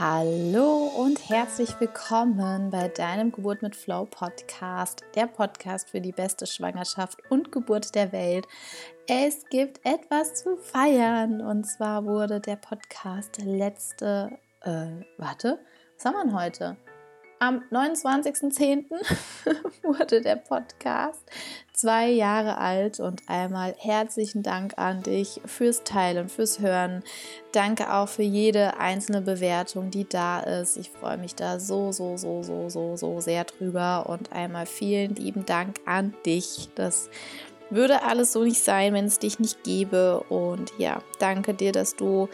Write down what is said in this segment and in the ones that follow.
Hallo und herzlich willkommen bei deinem Geburt mit Flow Podcast, der Podcast für die beste Schwangerschaft und Geburt der Welt. Es gibt etwas zu feiern und zwar wurde der Podcast letzte, äh, warte, was haben wir heute? Am 29.10. wurde der Podcast zwei Jahre alt und einmal herzlichen Dank an dich fürs Teilen, fürs Hören. Danke auch für jede einzelne Bewertung, die da ist. Ich freue mich da so, so, so, so, so, so sehr drüber und einmal vielen lieben Dank an dich. Das würde alles so nicht sein, wenn es dich nicht gäbe. Und ja, danke dir, dass du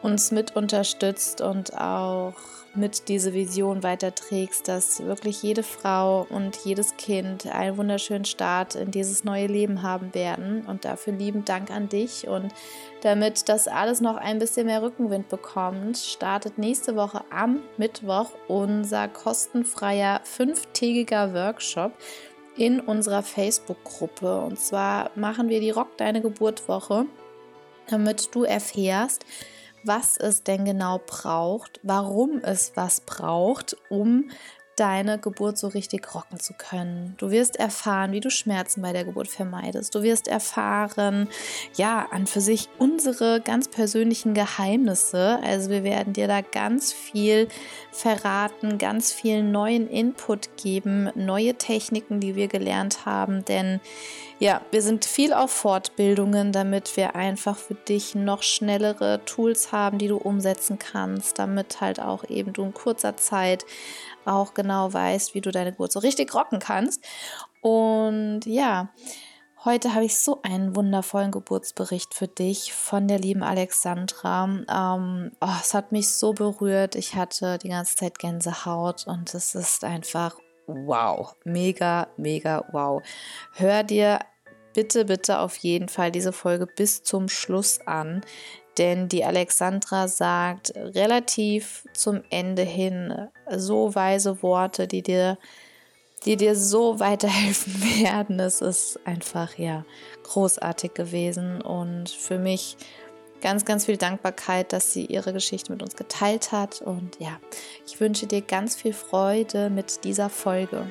uns mit unterstützt und auch mit diese Vision weiterträgst, dass wirklich jede Frau und jedes Kind einen wunderschönen Start in dieses neue Leben haben werden. Und dafür lieben Dank an dich. Und damit das alles noch ein bisschen mehr Rückenwind bekommt, startet nächste Woche am Mittwoch unser kostenfreier fünftägiger Workshop in unserer Facebook-Gruppe. Und zwar machen wir die Rock Deine Geburtwoche, damit du erfährst, was es denn genau braucht, warum es was braucht, um deine Geburt so richtig rocken zu können. Du wirst erfahren, wie du Schmerzen bei der Geburt vermeidest. Du wirst erfahren, ja, an für sich unsere ganz persönlichen Geheimnisse. Also wir werden dir da ganz viel verraten, ganz viel neuen Input geben, neue Techniken, die wir gelernt haben, denn ja, wir sind viel auf Fortbildungen, damit wir einfach für dich noch schnellere Tools haben, die du umsetzen kannst, damit halt auch eben du in kurzer Zeit auch genau weißt, wie du deine Geburt so richtig rocken kannst. Und ja, heute habe ich so einen wundervollen Geburtsbericht für dich von der lieben Alexandra. Ähm, oh, es hat mich so berührt. Ich hatte die ganze Zeit Gänsehaut und es ist einfach wow, mega, mega wow. Hör dir bitte, bitte auf jeden Fall diese Folge bis zum Schluss an, denn die Alexandra sagt relativ zum Ende hin so weise Worte, die dir, die dir so weiterhelfen werden. Es ist einfach ja großartig gewesen und für mich ganz, ganz viel Dankbarkeit, dass sie ihre Geschichte mit uns geteilt hat. Und ja, ich wünsche dir ganz viel Freude mit dieser Folge.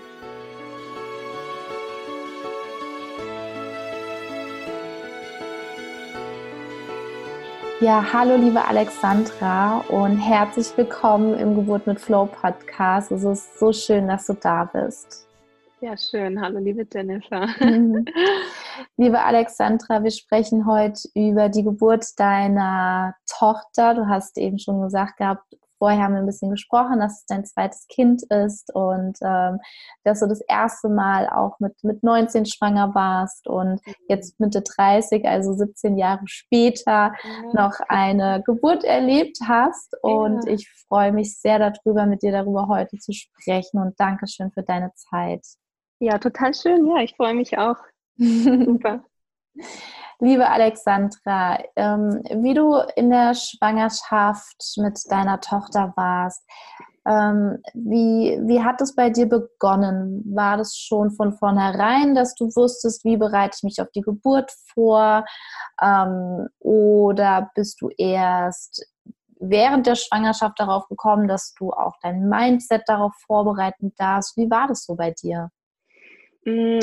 Ja, hallo liebe Alexandra und herzlich willkommen im Geburt mit Flow Podcast. Es ist so schön, dass du da bist. Ja, schön. Hallo, liebe Jennifer. liebe Alexandra, wir sprechen heute über die Geburt deiner Tochter. Du hast eben schon gesagt gehabt, vorher haben wir ein bisschen gesprochen, dass es dein zweites Kind ist und ähm, dass du das erste Mal auch mit, mit 19 schwanger warst und mhm. jetzt Mitte 30, also 17 Jahre später, ja. noch eine Geburt erlebt hast. Und ja. ich freue mich sehr darüber, mit dir darüber heute zu sprechen und Dankeschön für deine Zeit. Ja, total schön. Ja, ich freue mich auch. Super. Liebe Alexandra, ähm, wie du in der Schwangerschaft mit deiner Tochter warst, ähm, wie, wie hat es bei dir begonnen? War das schon von vornherein, dass du wusstest, wie bereite ich mich auf die Geburt vor? Ähm, oder bist du erst während der Schwangerschaft darauf gekommen, dass du auch dein Mindset darauf vorbereiten darfst? Wie war das so bei dir? Mm,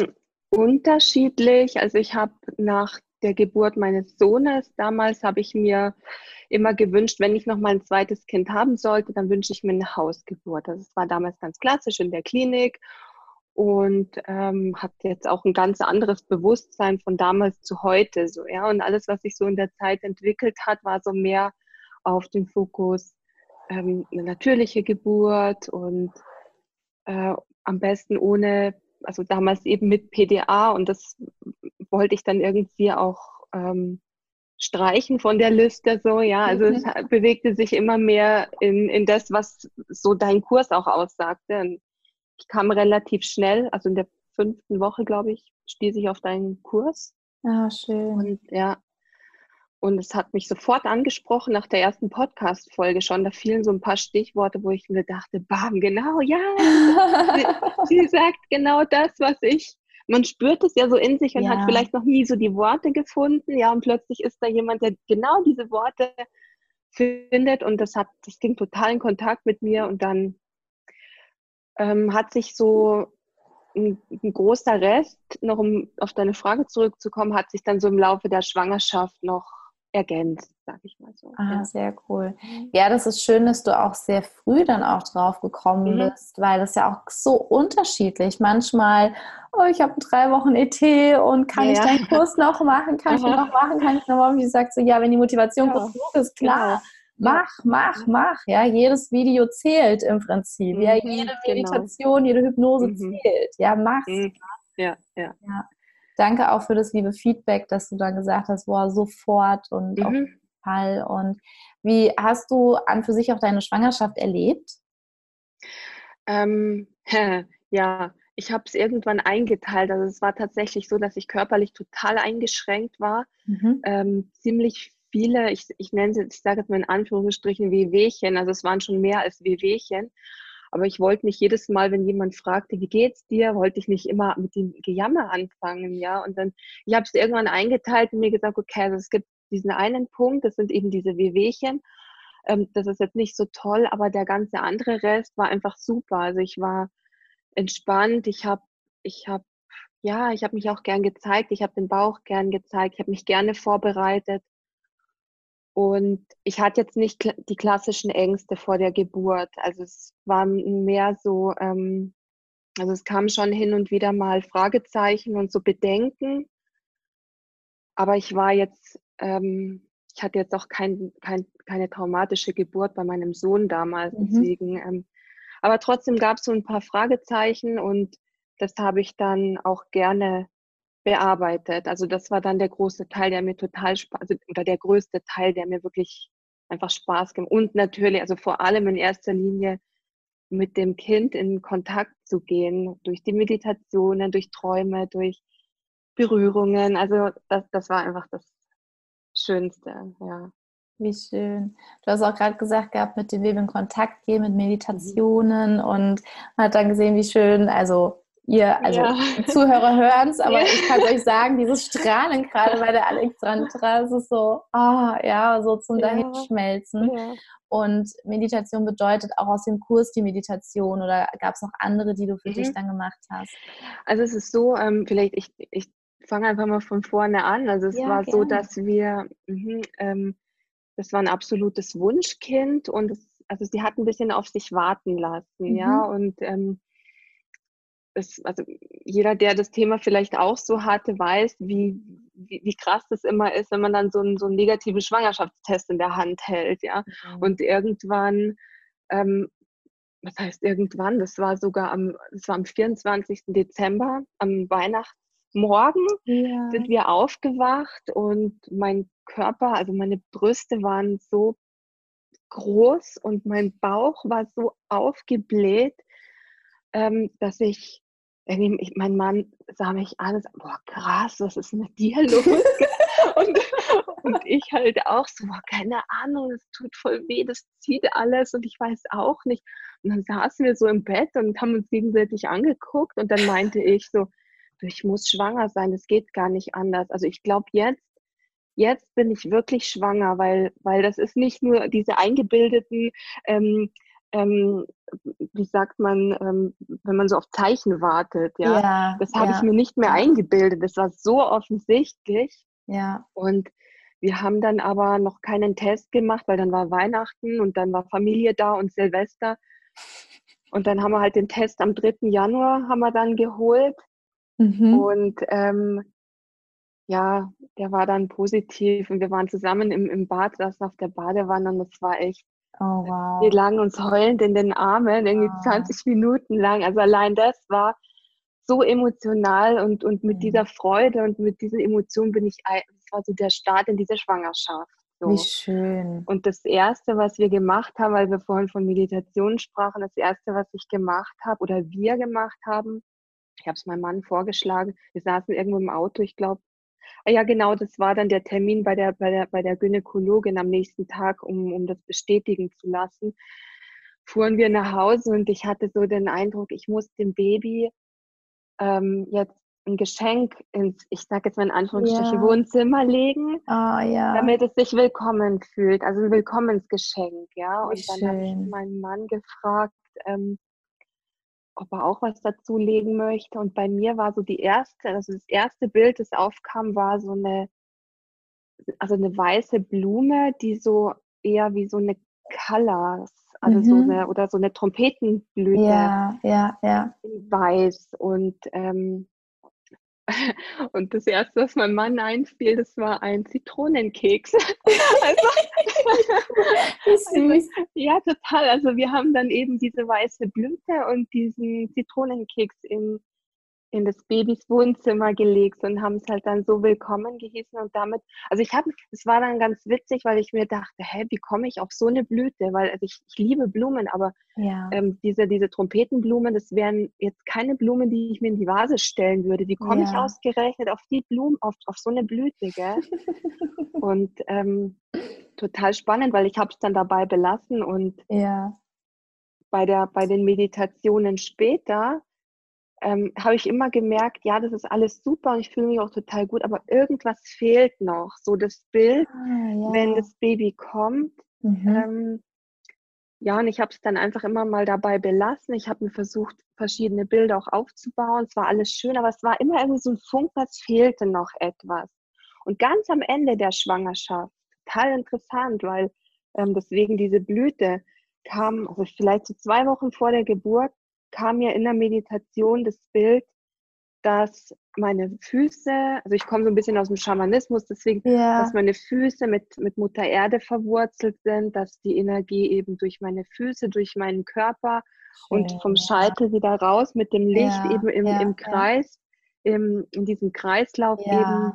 unterschiedlich. Also ich habe nach der Geburt meines Sohnes damals habe ich mir immer gewünscht, wenn ich noch mal ein zweites Kind haben sollte, dann wünsche ich mir eine Hausgeburt. Das war damals ganz klassisch in der Klinik und ähm, hat jetzt auch ein ganz anderes Bewusstsein von damals zu heute so ja und alles was sich so in der Zeit entwickelt hat war so mehr auf den Fokus ähm, eine natürliche Geburt und äh, am besten ohne also damals eben mit PDA und das wollte ich dann irgendwie auch ähm, streichen von der Liste so, ja. Also mhm. es bewegte sich immer mehr in, in das, was so dein Kurs auch aussagte. Und ich kam relativ schnell, also in der fünften Woche, glaube ich, stieß ich auf deinen Kurs. Ah, schön. Und ja, und es hat mich sofort angesprochen nach der ersten Podcast-Folge schon. Da fielen so ein paar Stichworte, wo ich mir dachte, bam, genau, ja. sie, sie, sagt genau das, was ich. Man spürt es ja so in sich und ja. hat vielleicht noch nie so die Worte gefunden. Ja, und plötzlich ist da jemand, der genau diese Worte findet und das hat, das ging total in Kontakt mit mir und dann ähm, hat sich so ein, ein, großer Rest, noch um auf deine Frage zurückzukommen, hat sich dann so im Laufe der Schwangerschaft noch ergänzt, sag ich mal so. Ah, ja. sehr cool. Ja, das ist schön, dass du auch sehr früh dann auch drauf gekommen mhm. bist, weil das ja auch so unterschiedlich. Manchmal, oh, ich habe drei Wochen ET und kann ja. ich deinen Kurs noch machen? Kann Aha. ich noch machen? Kann ich noch machen? Wie sagst du, ja, wenn die Motivation ja. genug ist, klar. Genau. Mach, mach, mach. Ja, jedes Video zählt im Prinzip. Mhm, ja, jede genau. Meditation, genau. jede Hypnose mhm. zählt. Ja, mach's. Mhm. Ja, ja, ja. Danke auch für das liebe Feedback, dass du dann gesagt hast, boah, sofort und mhm. auf jeden Fall. Und wie hast du an für sich auch deine Schwangerschaft erlebt? Ähm, ja, ich habe es irgendwann eingeteilt. Also es war tatsächlich so, dass ich körperlich total eingeschränkt war. Mhm. Ähm, ziemlich viele, ich, ich nenne es, ich sage jetzt mal in Anführungsstrichen Wehwehchen, also es waren schon mehr als Wehwehchen. Aber ich wollte nicht jedes Mal, wenn jemand fragte, wie geht's dir, wollte ich nicht immer mit dem Gejammer anfangen, ja. Und dann, ich habe es irgendwann eingeteilt und mir gesagt, okay, also es gibt diesen einen Punkt, das sind eben diese Wehwehchen. Ähm, das ist jetzt nicht so toll, aber der ganze andere Rest war einfach super. Also ich war entspannt, ich habe, ich habe, ja, ich habe mich auch gern gezeigt, ich habe den Bauch gern gezeigt, ich habe mich gerne vorbereitet. Und ich hatte jetzt nicht die klassischen Ängste vor der Geburt. Also es war mehr so, ähm, also es kam schon hin und wieder mal Fragezeichen und so Bedenken. Aber ich war jetzt, ähm, ich hatte jetzt auch kein, kein, keine traumatische Geburt bei meinem Sohn damals. Mhm. Deswegen, ähm, aber trotzdem gab es so ein paar Fragezeichen und das habe ich dann auch gerne bearbeitet. Also das war dann der große Teil, der mir total Spaß, also, oder der größte Teil, der mir wirklich einfach Spaß gemacht. Und natürlich, also vor allem in erster Linie mit dem Kind in Kontakt zu gehen, durch die Meditationen, durch Träume, durch Berührungen. Also das, das war einfach das Schönste, ja. Wie schön. Du hast auch gerade gesagt gehabt, mit dem Leben in Kontakt gehen, mit Meditationen mhm. und man hat dann gesehen, wie schön, also ihr, also ja. Zuhörer hören es, aber ja. ich kann euch sagen, dieses Strahlen gerade bei der Alexandra, es ist so, ah, oh, ja, so zum ja. Dahinschmelzen. Und Meditation bedeutet auch aus dem Kurs die Meditation oder gab es noch andere, die du für mhm. dich dann gemacht hast? Also es ist so, ähm, vielleicht, ich, ich fange einfach mal von vorne an. Also es war gerne. so, dass wir, mh, ähm, das war ein absolutes Wunschkind und es, also sie hat ein bisschen auf sich warten lassen, mhm. ja, und ähm, es, also jeder, der das Thema vielleicht auch so hatte, weiß, wie, wie, wie, krass das immer ist, wenn man dann so einen, so einen negativen Schwangerschaftstest in der Hand hält, ja. Mhm. Und irgendwann, ähm, was heißt irgendwann? Das war sogar am, das war am 24. Dezember, am Weihnachtsmorgen, ja. sind wir aufgewacht und mein Körper, also meine Brüste waren so groß und mein Bauch war so aufgebläht, ähm, dass ich irgendwie, mein Mann sah mich an und sagte, boah, krass, was ist mit dir los? und, und ich halt auch so, boah, keine Ahnung, es tut voll weh, das zieht alles und ich weiß auch nicht. Und dann saßen wir so im Bett und haben uns gegenseitig angeguckt und dann meinte ich so, ich muss schwanger sein, das geht gar nicht anders. Also ich glaube jetzt, jetzt bin ich wirklich schwanger, weil, weil das ist nicht nur diese eingebildeten ähm, ähm, wie sagt man, ähm, wenn man so auf Zeichen wartet, ja. ja das habe ja. ich mir nicht mehr eingebildet. Das war so offensichtlich. Ja. Und wir haben dann aber noch keinen Test gemacht, weil dann war Weihnachten und dann war Familie da und Silvester. Und dann haben wir halt den Test am 3. Januar haben wir dann geholt. Mhm. Und ähm, ja, der war dann positiv und wir waren zusammen im, im Bad, saßen auf der Badewanne und das war echt Oh, wow. Wir lagen uns heulend in den Armen, irgendwie wow. 20 Minuten lang. Also allein das war so emotional und, und mit mhm. dieser Freude und mit diesen Emotionen bin ich, das war so der Start in diese Schwangerschaft. So. Wie schön. Und das Erste, was wir gemacht haben, weil wir vorhin von Meditation sprachen, das Erste, was ich gemacht habe oder wir gemacht haben, ich habe es meinem Mann vorgeschlagen, wir saßen irgendwo im Auto, ich glaube, Ah ja, genau, das war dann der Termin bei der, bei der, bei der Gynäkologin am nächsten Tag, um, um das bestätigen zu lassen. Fuhren wir nach Hause und ich hatte so den Eindruck, ich muss dem Baby ähm, jetzt ein Geschenk ins, ich sage jetzt mal in Anführungsstrichen, Ja. Wohnzimmer legen, Ah ja. damit es sich willkommen fühlt. Also ein Willkommensgeschenk, ja. Wie Und dann habe ich meinen Mann gefragt, ähm, ob er auch was dazu legen möchte. Und bei mir war so die erste, also das erste Bild, das aufkam, war so eine, also eine weiße Blume, die so eher wie so eine Callas, also so Mhm. eine, oder so eine Trompetenblüte Ja, ja, ja. in weiß. Und, ähm, und das erste, was meinem Mann einfiel, das war ein Zitronenkeks. also, also, ja, total. Also wir haben dann eben diese weiße Blüte und diesen Zitronenkeks in, in des Babys Wohnzimmer gelegt und haben es halt dann so willkommen gehießen und damit, also ich habe, es war dann ganz witzig, weil ich mir dachte, hä, wie komme ich auf so eine Blüte? Weil also ich, ich liebe Blumen, aber Ja. ähm, diese, diese Trompetenblumen, das wären jetzt keine Blumen, die ich mir in die Vase stellen würde. Wie komme ich Ja. ausgerechnet auf die Blumen, auf, auf so eine Blüte, gell? Und ähm, total spannend, weil ich habe es dann dabei belassen und Ja. bei, der, bei den Meditationen später ähm, habe ich immer gemerkt, ja, das ist alles super und ich fühle mich auch total gut, aber irgendwas fehlt noch. So das Bild, Ah, wenn ja. das Baby kommt. Mhm. Ähm, ja, und ich habe es dann einfach immer mal dabei belassen. Ich habe mir versucht, verschiedene Bilder auch aufzubauen. Es war alles schön, aber es war immer irgendwie so ein Funken, es fehlte noch etwas. Und ganz am Ende der Schwangerschaft, total interessant, weil ähm, deswegen diese Blüte kam, also vielleicht so zwei Wochen vor der Geburt, kam mir in der Meditation das Bild, dass meine Füße, also ich komme so ein bisschen aus dem Schamanismus, deswegen Ja. dass meine Füße mit, mit Mutter Erde verwurzelt sind, dass die Energie eben durch meine Füße, durch meinen Körper und Schön, vom ja. Scheitel wieder raus mit dem Licht Ja, eben im, im. Kreis, im, in diesem Kreislauf eben,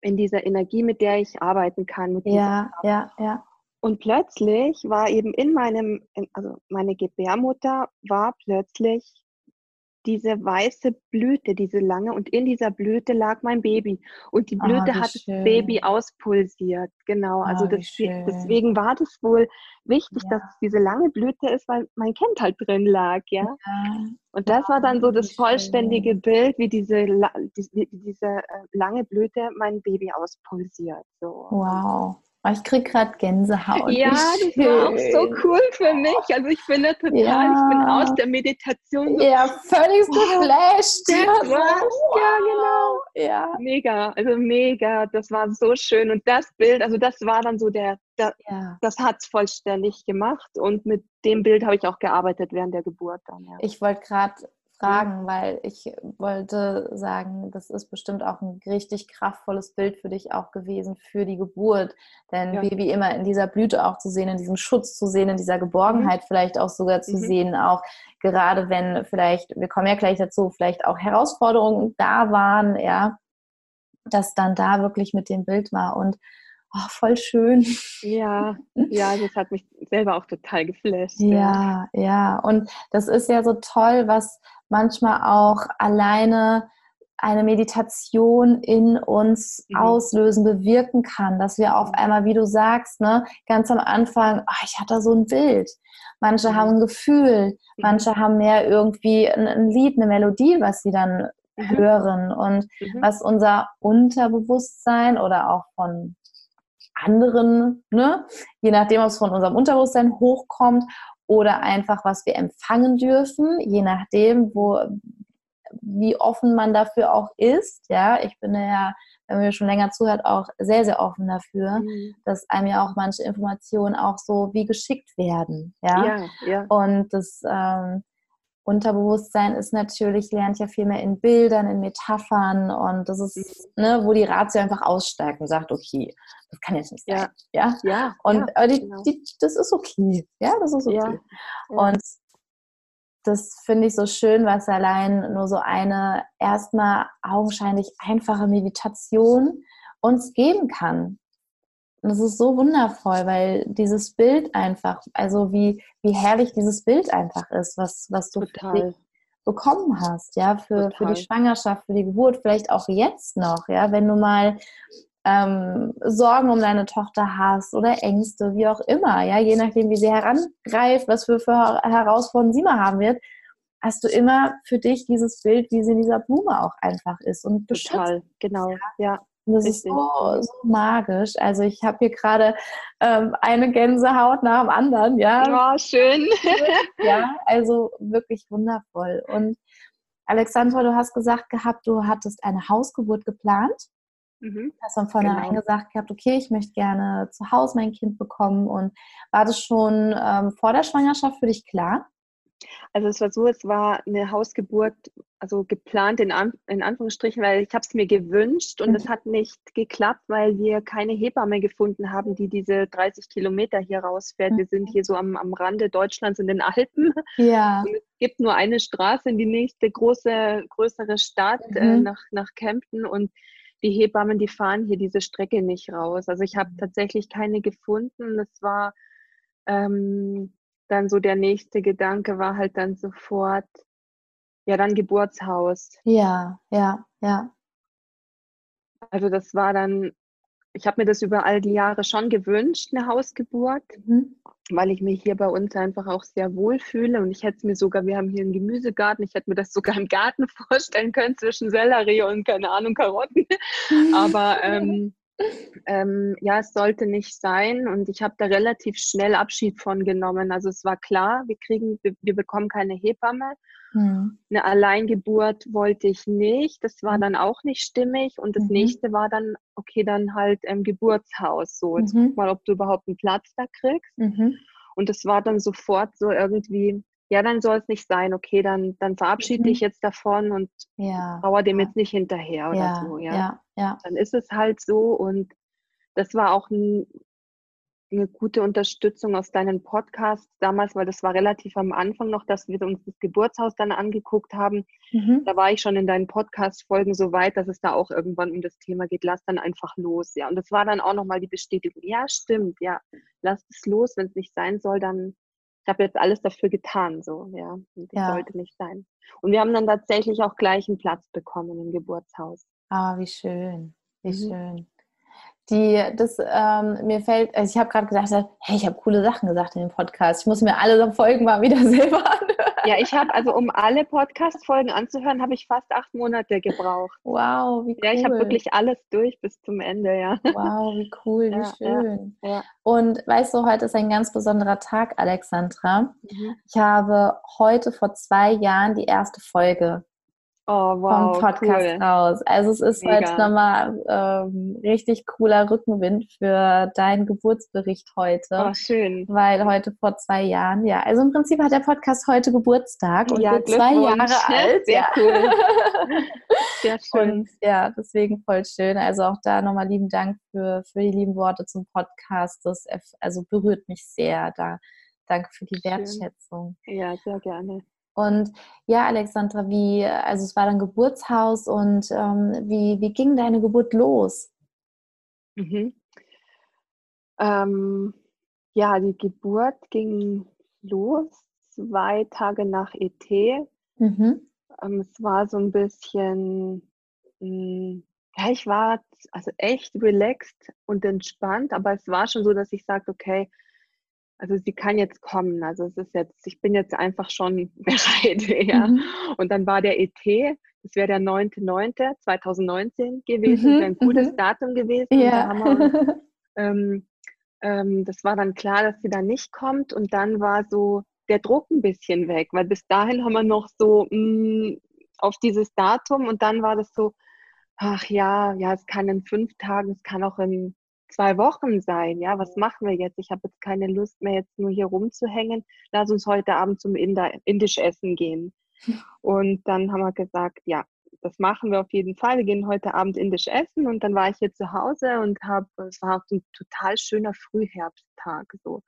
in dieser Energie, mit der ich arbeiten kann. Ja, ja, ja. Und plötzlich war eben in meinem, in- also meine Gebärmutter war plötzlich diese weiße Blüte, diese lange, und in dieser Blüte lag mein Baby. Und die Ah, Blüte wie hat das Baby schön. auspulsiert. Genau. Also Ah, das, schön. deswegen war das wohl wichtig, Ja. dass es diese lange Blüte ist, weil mein Kind halt drin lag, ja. Ja. Und das war dann so wie das vollständige schön. Bild, wie diese, diese äh, lange Blüte mein Baby auspulsiert. So. Wow. Oh, Ich krieg gerade Gänsehaut. Ja, das war auch so cool für mich. Also ich bin da total, ich bin Ja. aus der Meditation so, Ja, völlig Wow, geflasht. das So, war's. Ja, genau. wow. Ja. mega, also mega, das war so schön. Und das Bild, also das war dann so der, der ja. das hat's vollständig gemacht. Und mit dem Bild habe ich auch gearbeitet während der Geburt dann, ja. Ich wollte gerade fragen, weil ich wollte sagen, das ist bestimmt auch ein richtig kraftvolles Bild für dich auch gewesen für die Geburt. Denn Ja. Baby immer in dieser Blüte auch zu sehen, in diesem Schutz zu sehen, in dieser Geborgenheit vielleicht auch sogar zu Mhm. sehen, auch gerade wenn vielleicht, wir kommen ja gleich dazu, vielleicht auch Herausforderungen da waren, ja, dass dann da wirklich mit dem Bild war und oh, voll schön. Ja, ja, das hat mich selber auch total geflasht. Ja, ja. Und das ist ja so toll, was manchmal auch alleine eine Meditation in uns Mhm. auslösen, bewirken kann, dass wir auf einmal, wie du sagst, ne, ganz am Anfang, ah, ich hatte so ein Bild. Manche Mhm. haben ein Gefühl, Mhm. manche haben mehr irgendwie ein, ein Lied, eine Melodie, was sie dann Mhm. hören und Mhm. was unser Unterbewusstsein oder auch von anderen, ne, je nachdem, ob es von unserem Unterbewusstsein hochkommt oder einfach, was wir empfangen dürfen, je nachdem, wo, wie offen man dafür auch ist. Ja, ich bin ja, wenn man mir schon länger zuhört, auch sehr, sehr offen dafür, Mhm. dass einem ja auch manche Informationen auch so wie geschickt werden. Ja, Ja, ja. und das ähm, Unterbewusstsein ist natürlich, lernt ja viel mehr in Bildern, in Metaphern und das ist, ne, wo die Ratio einfach aussteigt und sagt, okay, das kann jetzt nicht sein. Ja. Ja, Und ja, aber die, genau. die, das ist okay. Ja, das ist okay. Ja, ja. Und das finde ich so schön, was allein nur so eine erstmal augenscheinlich einfache Meditation uns geben kann. Und das ist so wundervoll, weil dieses Bild einfach, also wie, wie herrlich dieses Bild einfach ist, was, was du bekommen hast, ja, für, für die. Schwangerschaft, für die Geburt, vielleicht auch jetzt noch, ja, wenn du mal ähm, Sorgen um deine Tochter hast oder Ängste, wie auch immer, ja, je nachdem, wie sie herangreift, was für, für Herausforderungen sie mal haben wird. hast du immer für dich dieses Bild, wie sie in dieser Blume auch einfach ist und beschützt. Total, genau, ja. Und das Richtig. ist so, so magisch. Also ich habe hier gerade ähm, eine Gänsehaut nach dem anderen, ja. Oh, schön. ja, also wirklich wundervoll. Und Alexandra, du hast gesagt gehabt, du hattest eine Hausgeburt geplant. Mhm. Hast von vornherein genau. gesagt gehabt, okay, ich möchte gerne zu Hause mein Kind bekommen. Und war das schon ähm, vor der Schwangerschaft für dich klar? Also es war so, es war eine Hausgeburt, also geplant in, An in Anführungsstrichen, weil ich habe es mir gewünscht und es mhm. hat nicht geklappt, weil wir keine Hebamme gefunden haben, die diese 30 Kilometer hier rausfährt. Mhm. Wir sind hier so am, am Rande Deutschlands in den Alpen. Ja. Und es gibt nur eine Straße in die nächste große, größere Stadt äh, mhm. äh, nach, nach Kempten und die Hebammen, die fahren hier diese Strecke nicht raus. Also ich habe mhm. tatsächlich keine gefunden. Es war ähm, dann so der nächste Gedanke war halt dann sofort, ja, dann Geburtshaus. Ja, ja, ja. Also das war dann, ich habe mir das über all die Jahre schon gewünscht, eine Hausgeburt, mhm. weil ich mich hier bei uns einfach auch sehr wohl fühle und ich hätte es mir sogar, wir haben hier einen Gemüsegarten, ich hätte mir das sogar im Garten vorstellen können zwischen Sellerie und keine Ahnung, Karotten. Aber ähm, ähm, ja, es sollte nicht sein und ich habe da relativ schnell Abschied von genommen. Also es war klar, wir kriegen, wir, wir bekommen keine Hebamme. Mhm. Eine Alleingeburt wollte ich nicht. Das war hm. dann auch nicht stimmig. Und das mhm. nächste war dann, okay, dann halt im Geburtshaus. So, jetzt mhm. guck mal, ob du überhaupt einen Platz da kriegst. Mhm. Und das war dann sofort so irgendwie, ja, dann soll es nicht sein, okay, dann, dann verabschiede mhm. dich jetzt davon und ja. trauer dem jetzt nicht hinterher oder ja. so, ja? ja. Ja, Dann ist es halt so und das war auch ein, eine gute Unterstützung aus deinen Podcasts damals, weil das war relativ am Anfang noch, dass wir uns das Geburtshaus dann angeguckt haben. Mhm. Da war ich schon in deinen Podcast-Folgen so weit, dass es da auch irgendwann um das Thema geht, lass dann einfach los, ja. Und das war dann auch nochmal die Bestätigung, ja, stimmt, ja, lass es los, wenn es nicht sein soll, dann ich habe jetzt alles dafür getan, so, ja. Und das ja. sollte nicht sein. Und wir haben dann tatsächlich auch gleich einen Platz bekommen im Geburtshaus. Ah, wie schön, wie mhm. schön die das ähm, mir fällt, also ich habe gerade gedacht, hey, ich habe coole Sachen gesagt in dem Podcast. Ich muss mir alle Folgen mal wieder selber anhören. Ja, ich habe also um alle Podcast-Folgen anzuhören, habe ich fast acht Monate gebraucht. Wow, wie cool. Ja, ich habe wirklich alles durch bis zum Ende, ja. Wow, wie cool, wie ja, schön. Ja, ja. Und weißt du, heute ist ein ganz besonderer Tag, Alexandra. Mhm. Ich habe heute vor zwei Jahren die erste Folge oh, wow, vom Podcast cool. raus. Also es ist Mega. heute nochmal ähm, richtig cooler Rückenwind für deinen Geburtsbericht heute. Oh, schön. Weil heute vor zwei Jahren, ja, also im Prinzip hat der Podcast heute Geburtstag und ja, wird zwei Jahre alt. Sehr ja. cool. Sehr schön. Und ja, deswegen voll schön. Also auch da nochmal lieben Dank für, für die lieben Worte zum Podcast. Das also berührt mich sehr. Da danke für die Wertschätzung. Ja, sehr gerne. Und ja, Alexandra, wie, also es war dein Geburtshaus und ähm, wie, wie ging deine Geburt los? Mhm. Ähm, ja, die Geburt ging los zwei Tage nach ET. Mhm. Ähm, es war so ein bisschen, mh, hm, ja, ich war also echt relaxed und entspannt, aber es war schon so, dass ich sagte, okay, also sie kann jetzt kommen. Also es ist jetzt, ich bin jetzt einfach schon bereit. Ja. Mhm. Und dann war der ET, das wäre der 9.9.2019 gewesen, mhm. ein gutes mhm. Datum gewesen. Ja. Da ähm, ähm, das war dann klar, dass sie da nicht kommt. Und dann war so der Druck ein bisschen weg, weil bis dahin haben wir noch so mh, mm, auf dieses Datum und dann war das so, ach ja, ja, es kann in fünf Tagen, es kann auch in zwei Wochen sein. Ja, was machen wir jetzt? Ich habe jetzt keine Lust mehr, jetzt nur hier rumzuhängen. Lass uns heute Abend zum Inder, Indisch essen gehen. Und dann haben wir gesagt, ja, das machen wir auf jeden Fall. Wir gehen heute Abend indisch essen. Und dann war ich hier zu Hause und habe, es war auch ein total schöner Frühherbsttag. So.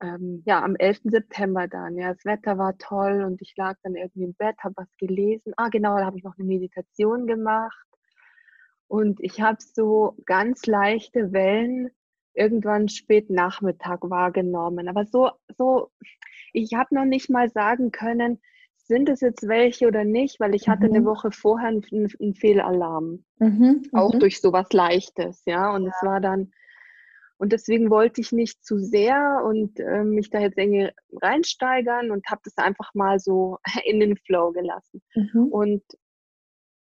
Ähm, ja, am 11. September dann. Ja, das Wetter war toll und ich lag dann irgendwie im Bett, habe was gelesen. Ah, genau, da habe ich noch eine Meditation gemacht. Und ich habe so ganz leichte Wellen irgendwann spät Nachmittag wahrgenommen. Aber so, so, ich habe noch nicht mal sagen können, sind es jetzt welche oder nicht, weil ich hatte mhm. eine Woche vorher einen, einen Fehlalarm. Mhm. Auch mhm. durch sowas Leichtes, ja. Und ja. es war dann, Und deswegen wollte ich nicht zu sehr und äh, mich da jetzt irgendwie reinsteigern und habe das einfach mal so in den Flow gelassen. Mhm. Und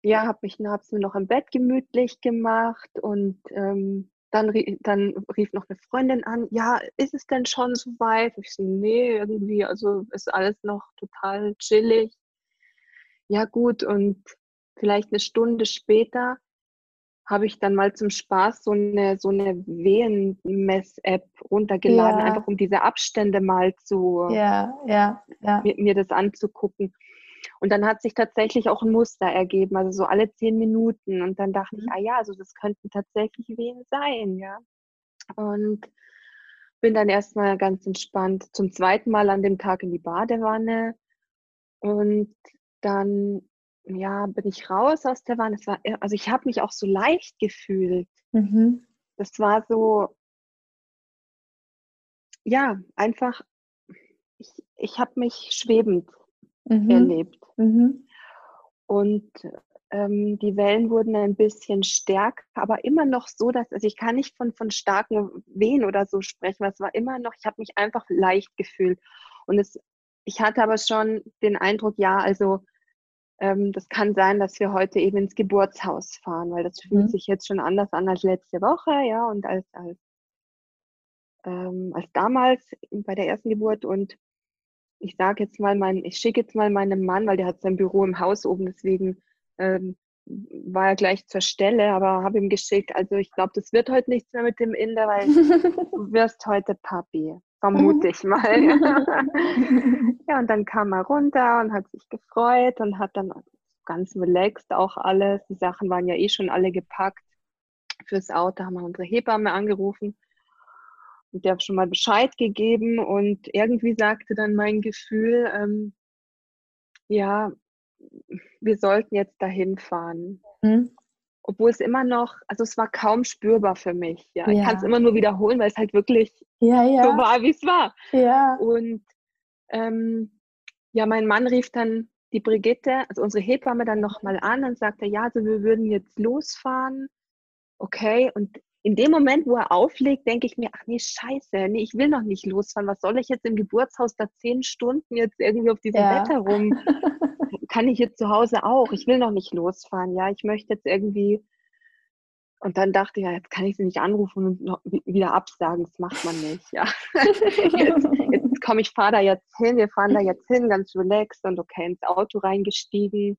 ja, habe mich hab's mir noch im Bett gemütlich gemacht und ähm, dann, dann rief noch eine Freundin an, ja, ist es denn schon so weit? Ich so, nee, irgendwie, also ist alles noch total chillig. Ja gut, und vielleicht eine Stunde später habe ich dann mal zum Spaß so eine, so eine Wehenmess-App runtergeladen, ja. einfach um diese Abstände mal zu ja, ja, ja. Mir, mir, das anzugucken. Und dann hat sich tatsächlich auch ein Muster ergeben, also so alle zehn Minuten. Und dann dachte mhm. ich, ah ja, also das könnten tatsächlich Wehen sein, ja. Und bin dann erstmal ganz entspannt zum zweiten Mal an dem Tag in die Badewanne. Und dann, ja, bin ich raus aus der Wanne. Es war, also ich habe mich auch so leicht gefühlt. Mhm. Das war so, ja, einfach, ich, ich habe mich schwebend mhm. erlebt. Mhm. Und ähm, die Wellen wurden ein bisschen stärker, aber immer noch so, dass, also ich kann nicht von, von starken Wehen oder so sprechen, es war immer noch, ich habe mich einfach leicht gefühlt. Und es, ich hatte aber schon den Eindruck, ja, also ähm, das kann sein, dass wir heute eben ins Geburtshaus fahren, weil das fühlt mhm. sich jetzt schon anders an als letzte Woche, ja, und als, als, ähm, als damals bei der ersten Geburt. Und ich sage jetzt mal, mein, ich schicke jetzt mal meinem Mann, weil der hat sein Büro im Haus oben, deswegen ähm, war er gleich zur Stelle, aber habe ihm geschickt, also ich glaube, das wird heute nichts mehr mit dem Inder, weil du wirst heute Papi, vermute ich mal. ja, und dann kam er runter und hat sich gefreut und hat dann ganz relaxed auch alles. Die Sachen waren ja eh schon alle gepackt fürs Auto, haben wir unsere Hebamme angerufen der hat schon mal Bescheid gegeben und irgendwie sagte dann mein Gefühl, ähm, ja, wir sollten jetzt dahin fahren. Mhm. Obwohl es immer noch, also es war kaum spürbar für mich. Ja. ja. Ich kann es immer nur wiederholen, weil es halt wirklich ja, ja. so war, wie es war. Ja. Und ähm, ja, mein Mann rief dann die Brigitte, also unsere Hebamme, dann nochmal an und sagte, ja, also wir würden jetzt losfahren. Okay, und in dem Moment, wo er auflegt, denke ich mir, ach nee, scheiße, nee, ich will noch nicht losfahren. Was soll ich jetzt im Geburtshaus da zehn Stunden jetzt irgendwie auf diesem ja. Bett herum? Kann ich jetzt zu Hause auch? Ich will noch nicht losfahren, ja. Ich möchte jetzt irgendwie. Und dann dachte ich, ja, jetzt kann ich sie nicht anrufen und noch wieder absagen. Das macht man nicht, ja. jetzt, jetzt komme ich, fahre da jetzt hin, wir fahren da jetzt hin, ganz relaxed und okay, ins Auto reingestiegen.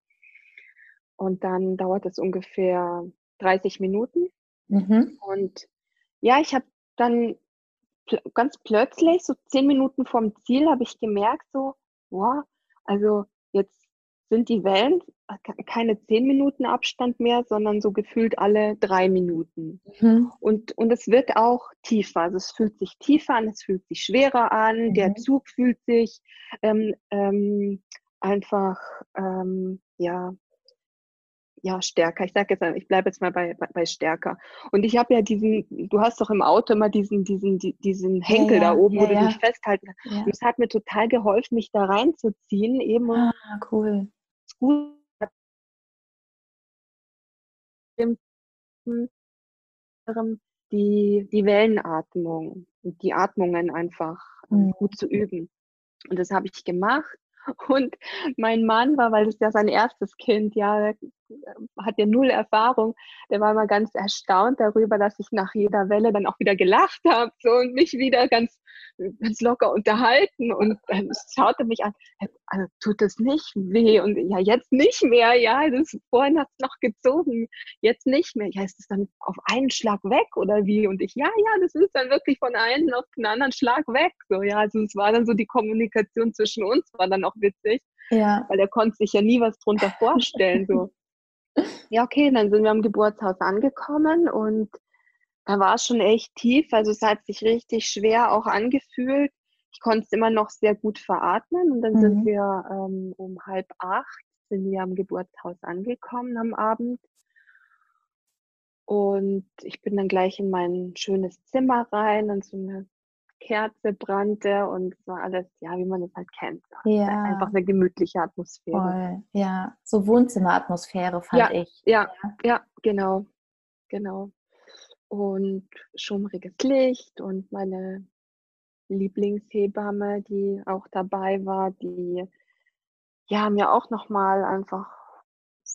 Und dann dauert es ungefähr 30 Minuten Mhm. Und ja, ich habe dann pl ganz plötzlich, so zehn Minuten vorm Ziel, habe ich gemerkt, so, wow, also jetzt sind die Wellen keine zehn Minuten Abstand mehr, sondern so gefühlt alle drei Minuten. Mhm. Und, und es wird auch tiefer. Also es fühlt sich tiefer an, es fühlt sich schwerer an, mhm. der Zug fühlt sich ähm, ähm, einfach ähm, ja ja, stärker. Ich sage jetzt, ich bleibe jetzt mal bei, bei, bei stärker. Und ich habe ja diesen, du hast doch im Auto immer diesen, diesen, diesen Henkel ja, ja, da oben, ja, wo du dich festhalten kannst. Und es hat mir total geholfen, mich da reinzuziehen. Eben ah, cool. Gut. Die, die Wellenatmung und die Atmungen einfach mhm. gut zu üben. Und das habe ich gemacht. Und mein Mann war, weil das ja sein erstes Kind, ja, hat ja null Erfahrung, der war immer ganz erstaunt darüber, dass ich nach jeder Welle dann auch wieder gelacht habe so, und mich wieder ganz, ganz locker unterhalten und äh, schaute mich an, also, tut das nicht weh und ja, jetzt nicht mehr, ja, das, vorhin hat es noch gezogen, jetzt nicht mehr, ja, ist es dann auf einen Schlag weg oder wie? Und ich, ja, ja, das ist dann wirklich von einem auf den anderen Schlag weg, so, ja, also es war dann so die Kommunikation zwischen uns, war dann auch witzig. Ja. Weil er konnte sich ja nie was drunter vorstellen. So. Ja, okay, dann sind wir am Geburtshaus angekommen und da war es schon echt tief. Also es hat sich richtig schwer auch angefühlt. Ich konnte es immer noch sehr gut veratmen und dann mhm. sind wir ähm, um halb acht sind wir am Geburtshaus angekommen am Abend. Und ich bin dann gleich in mein schönes Zimmer rein und so eine Kerze brannte und es war alles, ja, wie man es halt kennt. Ja. Einfach eine gemütliche Atmosphäre. Voll. Ja, so Wohnzimmeratmosphäre fand ja, ich. Ja, ja, ja, genau, genau. und schummriges Licht und meine Lieblingshebamme, die auch dabei war, die ja mir auch noch mal einfach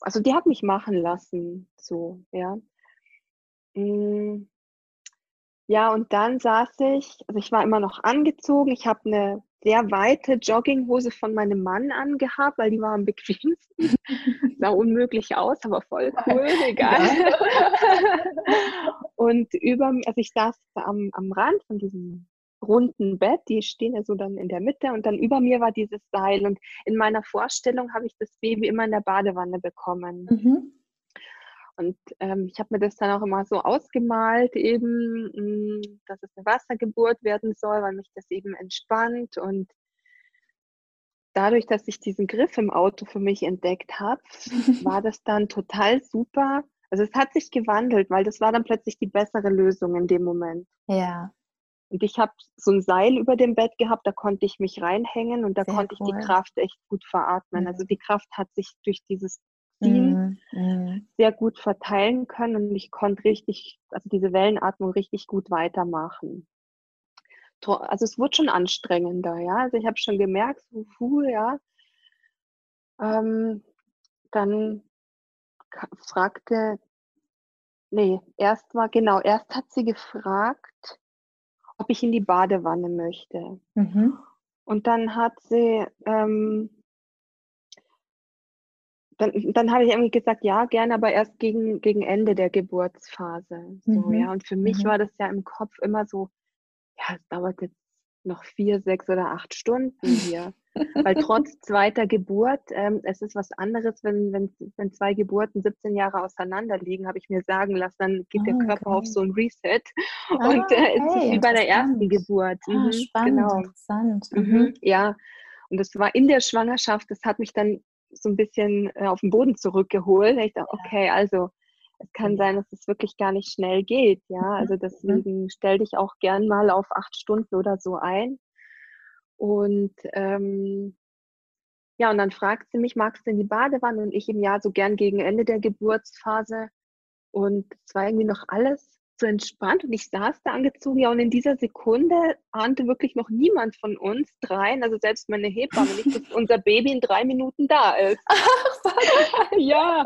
also die hat mich machen lassen, so, ja. Hm. Ja, und dann saß ich also ich war immer noch angezogen. Ich habe eine sehr weite Jogginghose von meinem Mann angehabt, weil die war am bequemsten. Sah unmöglich aus, aber voll cool, egal. und über also ich saß am am Rand von diesem runden Bett, die stehen ja so dann in der Mitte und dann über mir war dieses Seil und in meiner Vorstellung habe ich das Baby immer in der Badewanne bekommen. Mhm. Und ähm, ich habe mir das dann auch immer so ausgemalt, eben, mh, hm, dass es eine Wassergeburt werden soll, weil mich das eben entspannt. Und dadurch, dass ich diesen Griff im Auto für mich entdeckt habe, war das dann total super. Also es hat sich gewandelt, weil das war dann plötzlich die bessere Lösung in dem Moment. Ja. Und ich habe so ein Seil über dem Bett gehabt, da konnte ich mich reinhängen und da Sehr konnte cool. ich die Kraft echt gut veratmen. Mhm. Also die Kraft hat sich durch dieses Ziehen mhm. mhm. sehr gut verteilen können und ich konnte richtig, also diese Wellenatmung richtig gut weitermachen. Also es wurde schon anstrengender, ja. Also ich habe schon gemerkt, so, puh, ja. Ähm, dann fragte, nee, erst war, genau, erst hat sie gefragt, ob ich in die Badewanne möchte. Mhm. Und dann hat sie, ähm, dann, dann habe ich irgendwie gesagt, ja, gerne, aber erst gegen, gegen Ende der Geburtsphase. So, mhm. ja. Und für mich mhm. war das ja im Kopf immer so, ja, es dauert jetzt noch vier, sechs oder acht Stunden hier. Weil trotz zweiter Geburt, ähm, es ist was anderes, wenn, wenn, wenn zwei Geburten 17 Jahre auseinander liegen, habe ich mir sagen lassen, dann geht oh, der Körper okay. auf so ein Reset. Ah, und äh, es ist wie bei der ersten Geburt. Ah, mhm, spannend, genau. interessant. Mhm. Mhm, ja, und das war in der Schwangerschaft, das hat mich dann so ein bisschen äh, auf den Boden zurückgeholt. Ich dachte, okay, also es kann sein, dass es wirklich gar nicht schnell geht. Ja, mhm, also deswegen stell dich auch gern mal auf acht Stunden oder so ein. Und ähm, ja, und dann fragt sie mich, magst du in die Badewanne? Und ich im Jahr so gern gegen Ende der Geburtsphase. Und es war irgendwie noch alles so entspannt und ich saß da angezogen, ja, und in dieser Sekunde ahnte wirklich noch niemand von uns dreien, also selbst meine Hebamme nicht, dass unser Baby in drei Minuten da ist. Ach, ja.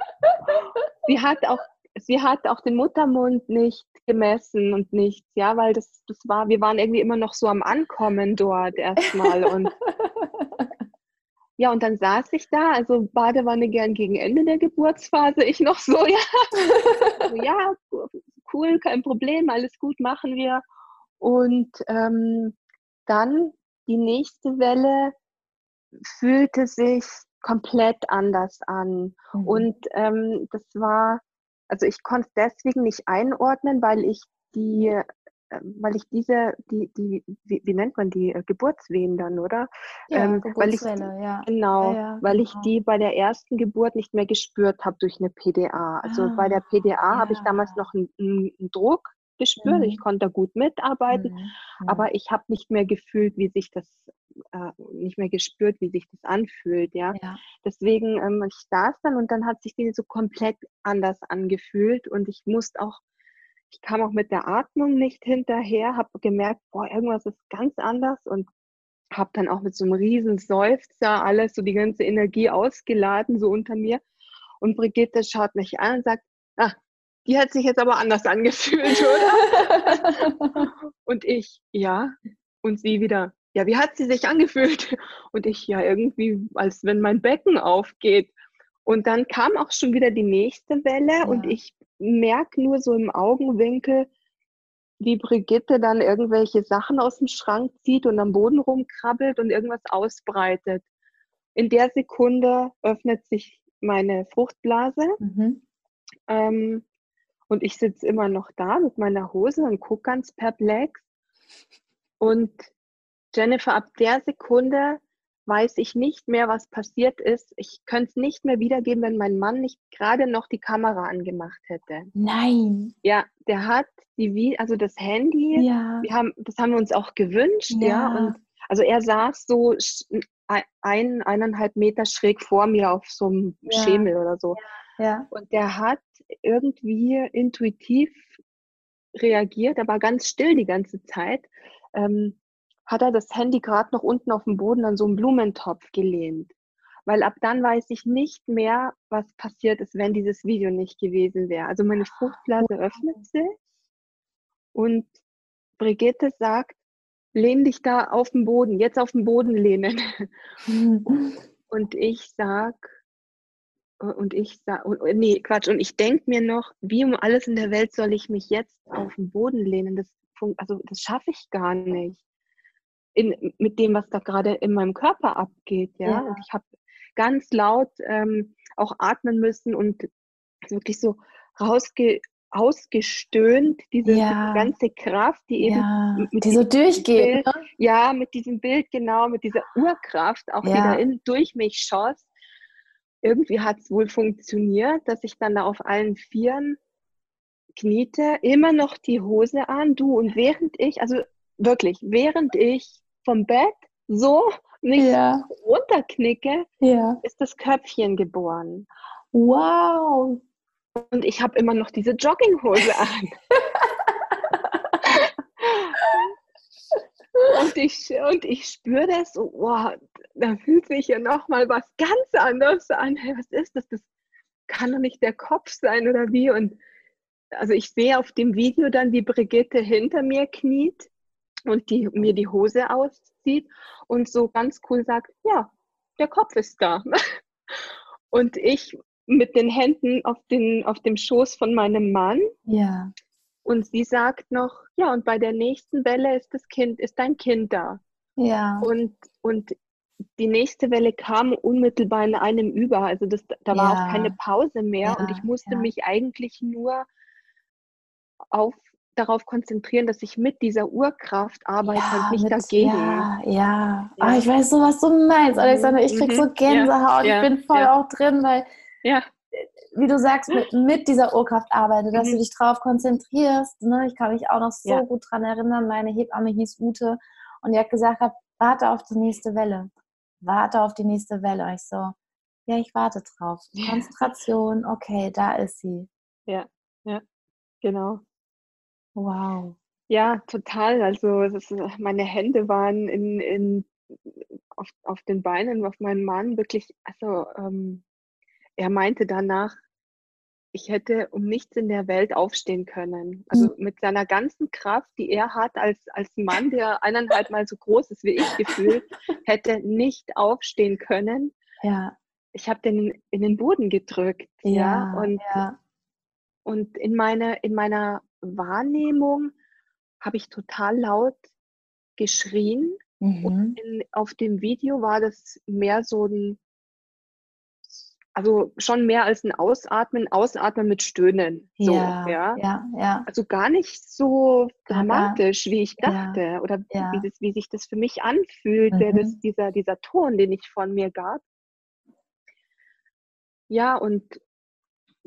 Sie hat auch sie hat auch den Muttermund nicht gemessen und nichts, ja, weil das, das war, wir waren irgendwie immer noch so am Ankommen dort erstmal und ja, und dann saß ich da, also Badewanne gern gegen Ende der Geburtsphase, ich noch so, ja, ja, cool, kein Problem, alles gut, machen wir. Und ähm, dann die nächste Welle fühlte sich komplett anders an. Mhm. Und ähm, das war also ich konnte es deswegen nicht einordnen, weil ich die, weil ich diese, die, die, wie, wie nennt man die, äh, Geburtswehen dann, oder? Ja, ähm, weil ich, ja. Genau, ja, ja, weil genau. ich die bei der ersten Geburt nicht mehr gespürt habe durch eine PDA. Also ah, bei der PDA habe ich damals noch einen, einen Druck gespürt. Mhm. Ich konnte da gut mitarbeiten, mhm. aber ich habe nicht mehr gefühlt, wie sich das, äh, nicht mehr gespürt, wie sich das anfühlt. Ja, ja. deswegen ähm, ich saß dann und dann hat sich die so komplett anders angefühlt und ich musste auch ich kam auch mit der Atmung nicht hinterher, habe gemerkt, boah, irgendwas ist ganz anders und habe dann auch mit so einem riesen Seufzer alles, so die ganze Energie ausgeladen, so unter mir. Und Brigitte schaut mich an und sagt, ah, die hat sich jetzt aber anders angefühlt, oder? und ich, ja. Und sie wieder, ja, wie hat sie sich angefühlt? Und ich, ja, irgendwie, als wenn mein Becken aufgeht. Und dann kam auch schon wieder die nächste Welle ja. und ich merke nur so im Augenwinkel, wie Brigitte dann irgendwelche Sachen aus dem Schrank zieht und am Boden rumkrabbelt und irgendwas ausbreitet. In der Sekunde öffnet sich meine Fruchtblase. Mhm. Ähm, und ich sitze immer noch da mit meiner Hose und gucke ganz perplex. Und Jennifer, ab der Sekunde weiß ich nicht mehr, was passiert ist. Ich könnte es nicht mehr wiedergeben, wenn mein Mann nicht gerade noch die Kamera angemacht hätte. Nein. Ja, der hat die, also das Handy, ja. wir haben, das haben wir uns auch gewünscht, ja. ja und also er saß so ein, eineinhalb Meter schräg vor mir auf so einem ja. Schemel oder so. Ja. Und der hat irgendwie intuitiv reagiert, er war ganz still die ganze Zeit. Ähm, hat er das Handy gerade noch unten auf dem Boden an so einen Blumentopf gelehnt. Weil ab dann weiß ich nicht mehr, was passiert ist, wenn dieses Video nicht gewesen wäre. Also meine Fruchtblase öffnet sich und Brigitte sagt, lehn dich da auf den Boden, jetzt auf den Boden lehnen. und ich sag, und ich sag, nee, Quatsch, und ich denke mir noch, wie um alles in der Welt soll ich mich jetzt auf den Boden lehnen? Das, also, das schaffe ich gar nicht. In, mit dem, was da gerade in meinem Körper abgeht, ja. ja. Und ich habe ganz laut ähm, auch atmen müssen und wirklich so rausge ausgestöhnt, diese, ja. ganze Kraft, die eben ja, die so durchgeht. Bild, ne? Ja, mit diesem Bild, genau, mit dieser Urkraft auch ja. wieder in, durch mich schoss. Irgendwie hat es wohl funktioniert, dass ich dann da auf allen Vieren kniete, immer noch die Hose an, du, und während ich, also wirklich, während ich vom Bett so mich ja. runterknicke, ja. ist das Köpfchen geboren. Wow, und ich habe immer noch diese Jogginghose an. und ich, und ich spüre das so, oh, da fühlt sich ja nochmal was ganz anderes an. Hey, was ist das? Das kann doch nicht der Kopf sein oder wie? Und also ich sehe auf dem Video dann, wie Brigitte hinter mir kniet und die, mir die Hose auszieht und so ganz cool sagt, ja, der Kopf ist da. Und ich mit den Händen auf, den, auf dem Schoß von meinem Mann. Ja. Und sie sagt noch, ja, und bei der nächsten Welle ist das Kind, ist dein Kind da. Ja. Und, und die nächste Welle kam unmittelbar in einem über. Also das, da war ja. auch keine Pause mehr. Ja, und ich musste ja. mich eigentlich nur auf, darauf konzentrieren, dass ich mit dieser Urkraft arbeite und nicht mit, dagegen. Ja, ja. Oh, ich weiß so, was du meinst, Alexander. Ich krieg mhm. so Gänsehaut. Ich bin voll auch drin, weil ja. wie du sagst, mit, mit dieser Urkraft arbeite, dass mhm. du dich darauf konzentrierst. Ne? Ich kann mich auch noch so ja. gut daran erinnern, meine Hebamme hieß Ute und die hat gesagt, warte auf die nächste Welle. Warte auf die nächste Welle. Und ich so, ja, ich warte drauf. Konzentration, okay, da ist sie. Ja, ja, genau. Wow. Ja, total. Also ist, meine Hände waren in, in, auf, auf den Beinen, auf meinem Mann wirklich, also ähm, er meinte danach, ich hätte um nichts in der Welt aufstehen können. Also mhm. mit seiner ganzen Kraft, die er hat als, als Mann, der eineinhalb Mal so groß ist wie ich gefühlt, hätte nicht aufstehen können. Ja. Ich habe den in den Boden gedrückt. Ja. ja und, ja. und in, meine, in meiner Wahrnehmung habe ich total laut geschrien. Mhm. Und in, auf dem Video war das mehr so ein also schon mehr als ein Ausatmen, Ausatmen mit Stöhnen. So, ja, ja, ja, ja. Also gar nicht so dramatisch, wie ich dachte ja, oder. Wie, das, wie sich das für mich anfühlte, mhm. das, dieser, dieser Ton, den ich von mir gab. Ja, und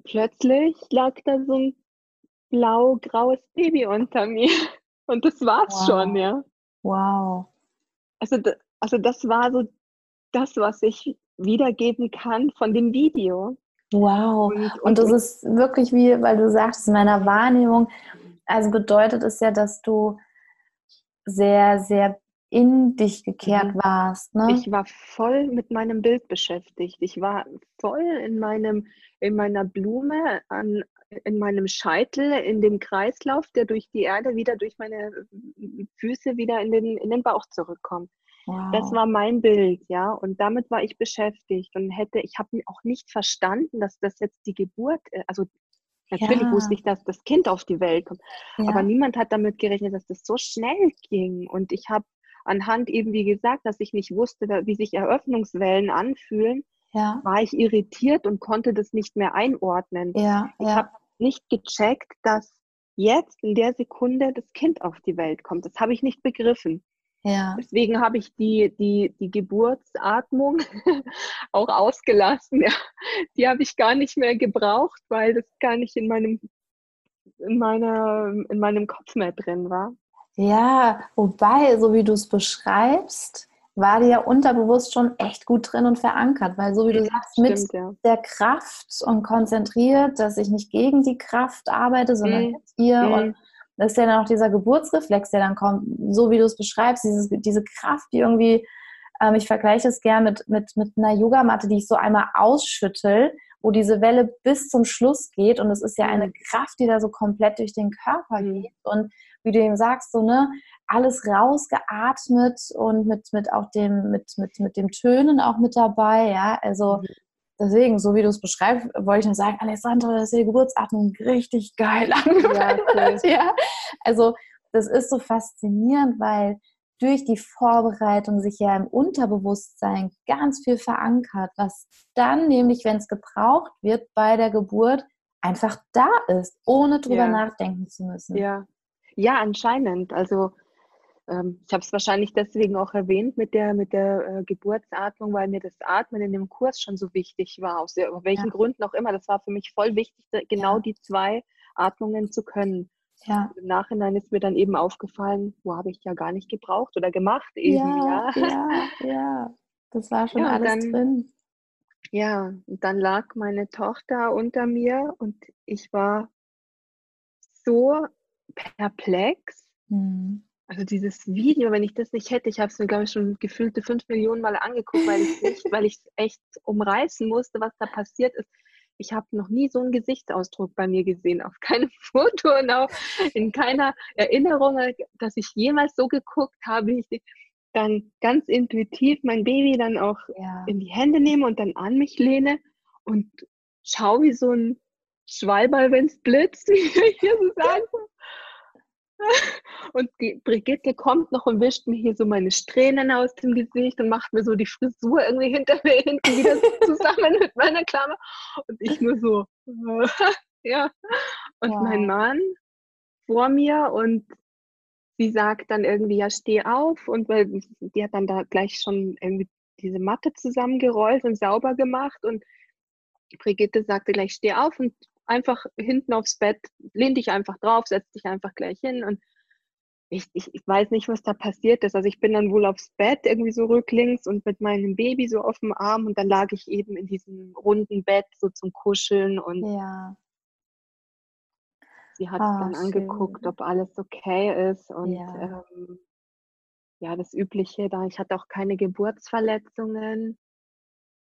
plötzlich lag da so ein blau-graues Baby unter mir. Und das war's wow. schon, ja. Wow. Also, also das war so das, was ich wiedergeben kann von dem Video. Wow. Und, und, und das ist wirklich wie, weil du sagst, in meiner Wahrnehmung, also bedeutet es ja, dass du sehr, sehr in dich gekehrt mhm. warst. Ne? Ich war voll mit meinem Bild beschäftigt. Ich war voll in meinem, in meiner Blume, an, in meinem Scheitel, in dem Kreislauf, der durch die Erde wieder durch meine Füße wieder in den, in den Bauch zurückkommt. Wow. Das war mein Bild, ja. Und damit war ich beschäftigt und hätte, ich habe auch nicht verstanden, dass das jetzt die Geburt, äh, also natürlich ja. wusste ich, dass das Kind auf die Welt kommt, ja. aber niemand hat damit gerechnet, dass das so schnell ging. Und ich habe anhand eben, wie gesagt, dass ich nicht wusste, wie sich Eröffnungswellen anfühlen, ja. war ich irritiert und konnte das nicht mehr einordnen. Ja, ich habe nicht gecheckt, dass jetzt in der Sekunde das Kind auf die Welt kommt. Das habe ich nicht begriffen. Ja. Deswegen habe ich die, die, die Geburtsatmung auch ausgelassen. Ja. Die habe ich gar nicht mehr gebraucht, weil das gar nicht in meinem, in, meiner, in meinem Kopf mehr drin war. Ja, wobei, so wie du es beschreibst, war die ja unterbewusst schon echt gut drin und verankert, weil so wie du sagst, Stimmt, mit ja. der Kraft und konzentriert, dass ich nicht gegen die Kraft arbeite, sondern mm. mit ihr mm. und das ist ja dann auch dieser Geburtsreflex, der dann kommt, so wie du es beschreibst, dieses, diese Kraft, die irgendwie, ähm, ich vergleiche es gern mit, mit, mit einer Yogamatte, die ich so einmal ausschüttel, wo diese Welle bis zum Schluss geht und es ist ja eine mhm. Kraft, die da so komplett durch den Körper mhm. geht und wie du eben sagst, so, ne, alles rausgeatmet und mit, mit auch dem, mit, mit, mit dem Tönen auch mit dabei, ja, also mhm. deswegen, so wie du es beschreibst, wollte ich nur sagen, Alessandra, dass die Geburtsatmung richtig geil angehört ja, ja, also das ist so faszinierend, weil durch die Vorbereitung sich ja im Unterbewusstsein ganz viel verankert, was dann nämlich, wenn es gebraucht wird, bei der Geburt einfach da ist, ohne drüber ja. nachdenken zu müssen. Ja, ja, anscheinend. Also ähm, ich habe es wahrscheinlich deswegen auch erwähnt mit der, mit der äh, Geburtsatmung, weil mir das Atmen in dem Kurs schon so wichtig war, aus welchen ja. Gründen auch immer. Das war für mich voll wichtig, genau ja. die zwei Atmungen zu können. Ja. Im Nachhinein ist mir dann eben aufgefallen, wo habe ich ja gar nicht gebraucht oder gemacht eben. Ja, ja, ja. ja. Das war schon alles dann, drin. Ja, und dann lag meine Tochter unter mir und ich war so perplex. Mhm. Also dieses Video, wenn ich das nicht hätte, ich habe es mir, glaube ich, schon gefühlte fünf Millionen Mal angeguckt, weil ich weil ich echt umreißen musste, was da passiert ist. Ich habe noch nie so einen Gesichtsausdruck bei mir gesehen, auf keinem Foto und auch in keiner Erinnerung, dass ich jemals so geguckt habe. Ich dann ganz intuitiv mein Baby dann auch ja. in die Hände nehme und dann an mich lehne und schaue wie so ein Schwalball, wenn es blitzt, wie ich hier so sagen und die Brigitte kommt noch und wischt mir hier so meine Strähnen aus dem Gesicht und macht mir so die Frisur irgendwie hinter mir hinten wieder zusammen mit meiner Klammer. Und ich nur so, ja. Und wow. mein Mann vor mir und sie sagt dann irgendwie, ja, steh auf. Und weil die hat dann da gleich schon irgendwie diese Matte zusammengerollt und sauber gemacht. Und Brigitte sagte gleich, steh auf und einfach hinten aufs Bett, lehn dich einfach drauf, setz dich einfach gleich hin und ich, ich, ich, weiß nicht, was da passiert ist. Also ich bin dann wohl aufs Bett irgendwie so rücklings und mit meinem Baby so auf dem Arm und dann lag ich eben in diesem runden Bett so zum Kuscheln und ja. sie hat oh, dann schön. angeguckt, ob alles okay ist und ja. Ähm, ja, das Übliche da. Ich hatte auch keine Geburtsverletzungen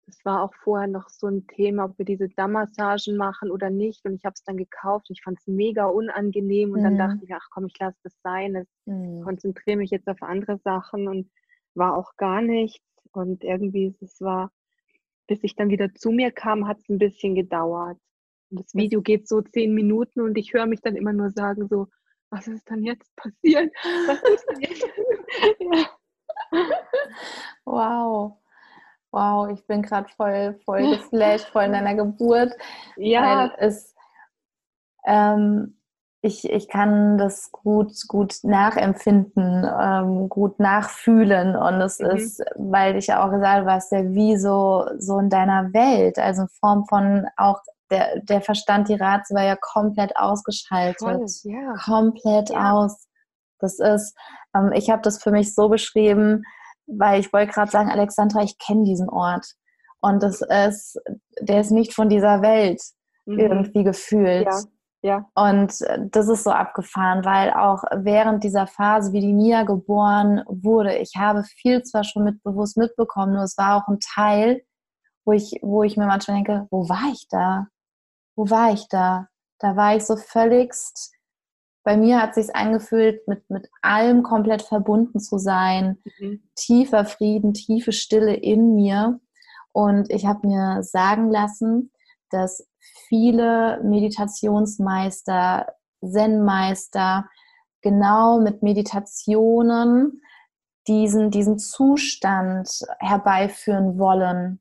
es war auch vorher noch so ein Thema, ob wir diese Dammmassagen machen oder nicht. Und ich habe es dann gekauft. Ich fand es mega unangenehm. Und mhm. dann dachte ich, ach komm, ich lasse das sein. Ich mhm. konzentriere mich jetzt auf andere Sachen und war auch gar nichts. Und irgendwie, es war, bis ich dann wieder zu mir kam, hat es ein bisschen gedauert. Und das Video geht so zehn Minuten und ich höre mich dann immer nur sagen, so, was ist dann jetzt passiert? Was ist denn jetzt? ja. Wow. Wow, ich bin gerade voll, voll geflasht, voll in deiner Geburt. Ja. Weil es, ähm, ich, ich kann das gut, gut nachempfinden, ähm, gut nachfühlen. Und es mhm. ist, weil ich ja auch gesagt habe, warst ja wie so, so in deiner Welt, also in Form von auch der, der Verstand, die Ratio war ja komplett ausgeschaltet. Voll, ja. Komplett ja. aus. Das ist, ähm, ich habe das für mich so beschrieben, weil ich wollte gerade sagen, Alexandra, ich kenne diesen Ort. Und das ist, der ist nicht von dieser Welt mhm. irgendwie gefühlt. Ja. Ja. Und das ist so abgefahren, weil auch während dieser Phase, wie die Nia geboren wurde, ich habe viel zwar schon mit bewusst mitbekommen, nur es war auch ein Teil, wo ich, wo ich mir manchmal denke, wo war ich da? Wo war ich da? Da war ich so völligst bei mir hat sich angefühlt, mit, mit allem komplett verbunden zu sein. Mhm. Tiefer Frieden, tiefe Stille in mir. Und ich habe mir sagen lassen, dass viele Meditationsmeister, Zen-Meister genau mit Meditationen diesen, diesen Zustand herbeiführen wollen.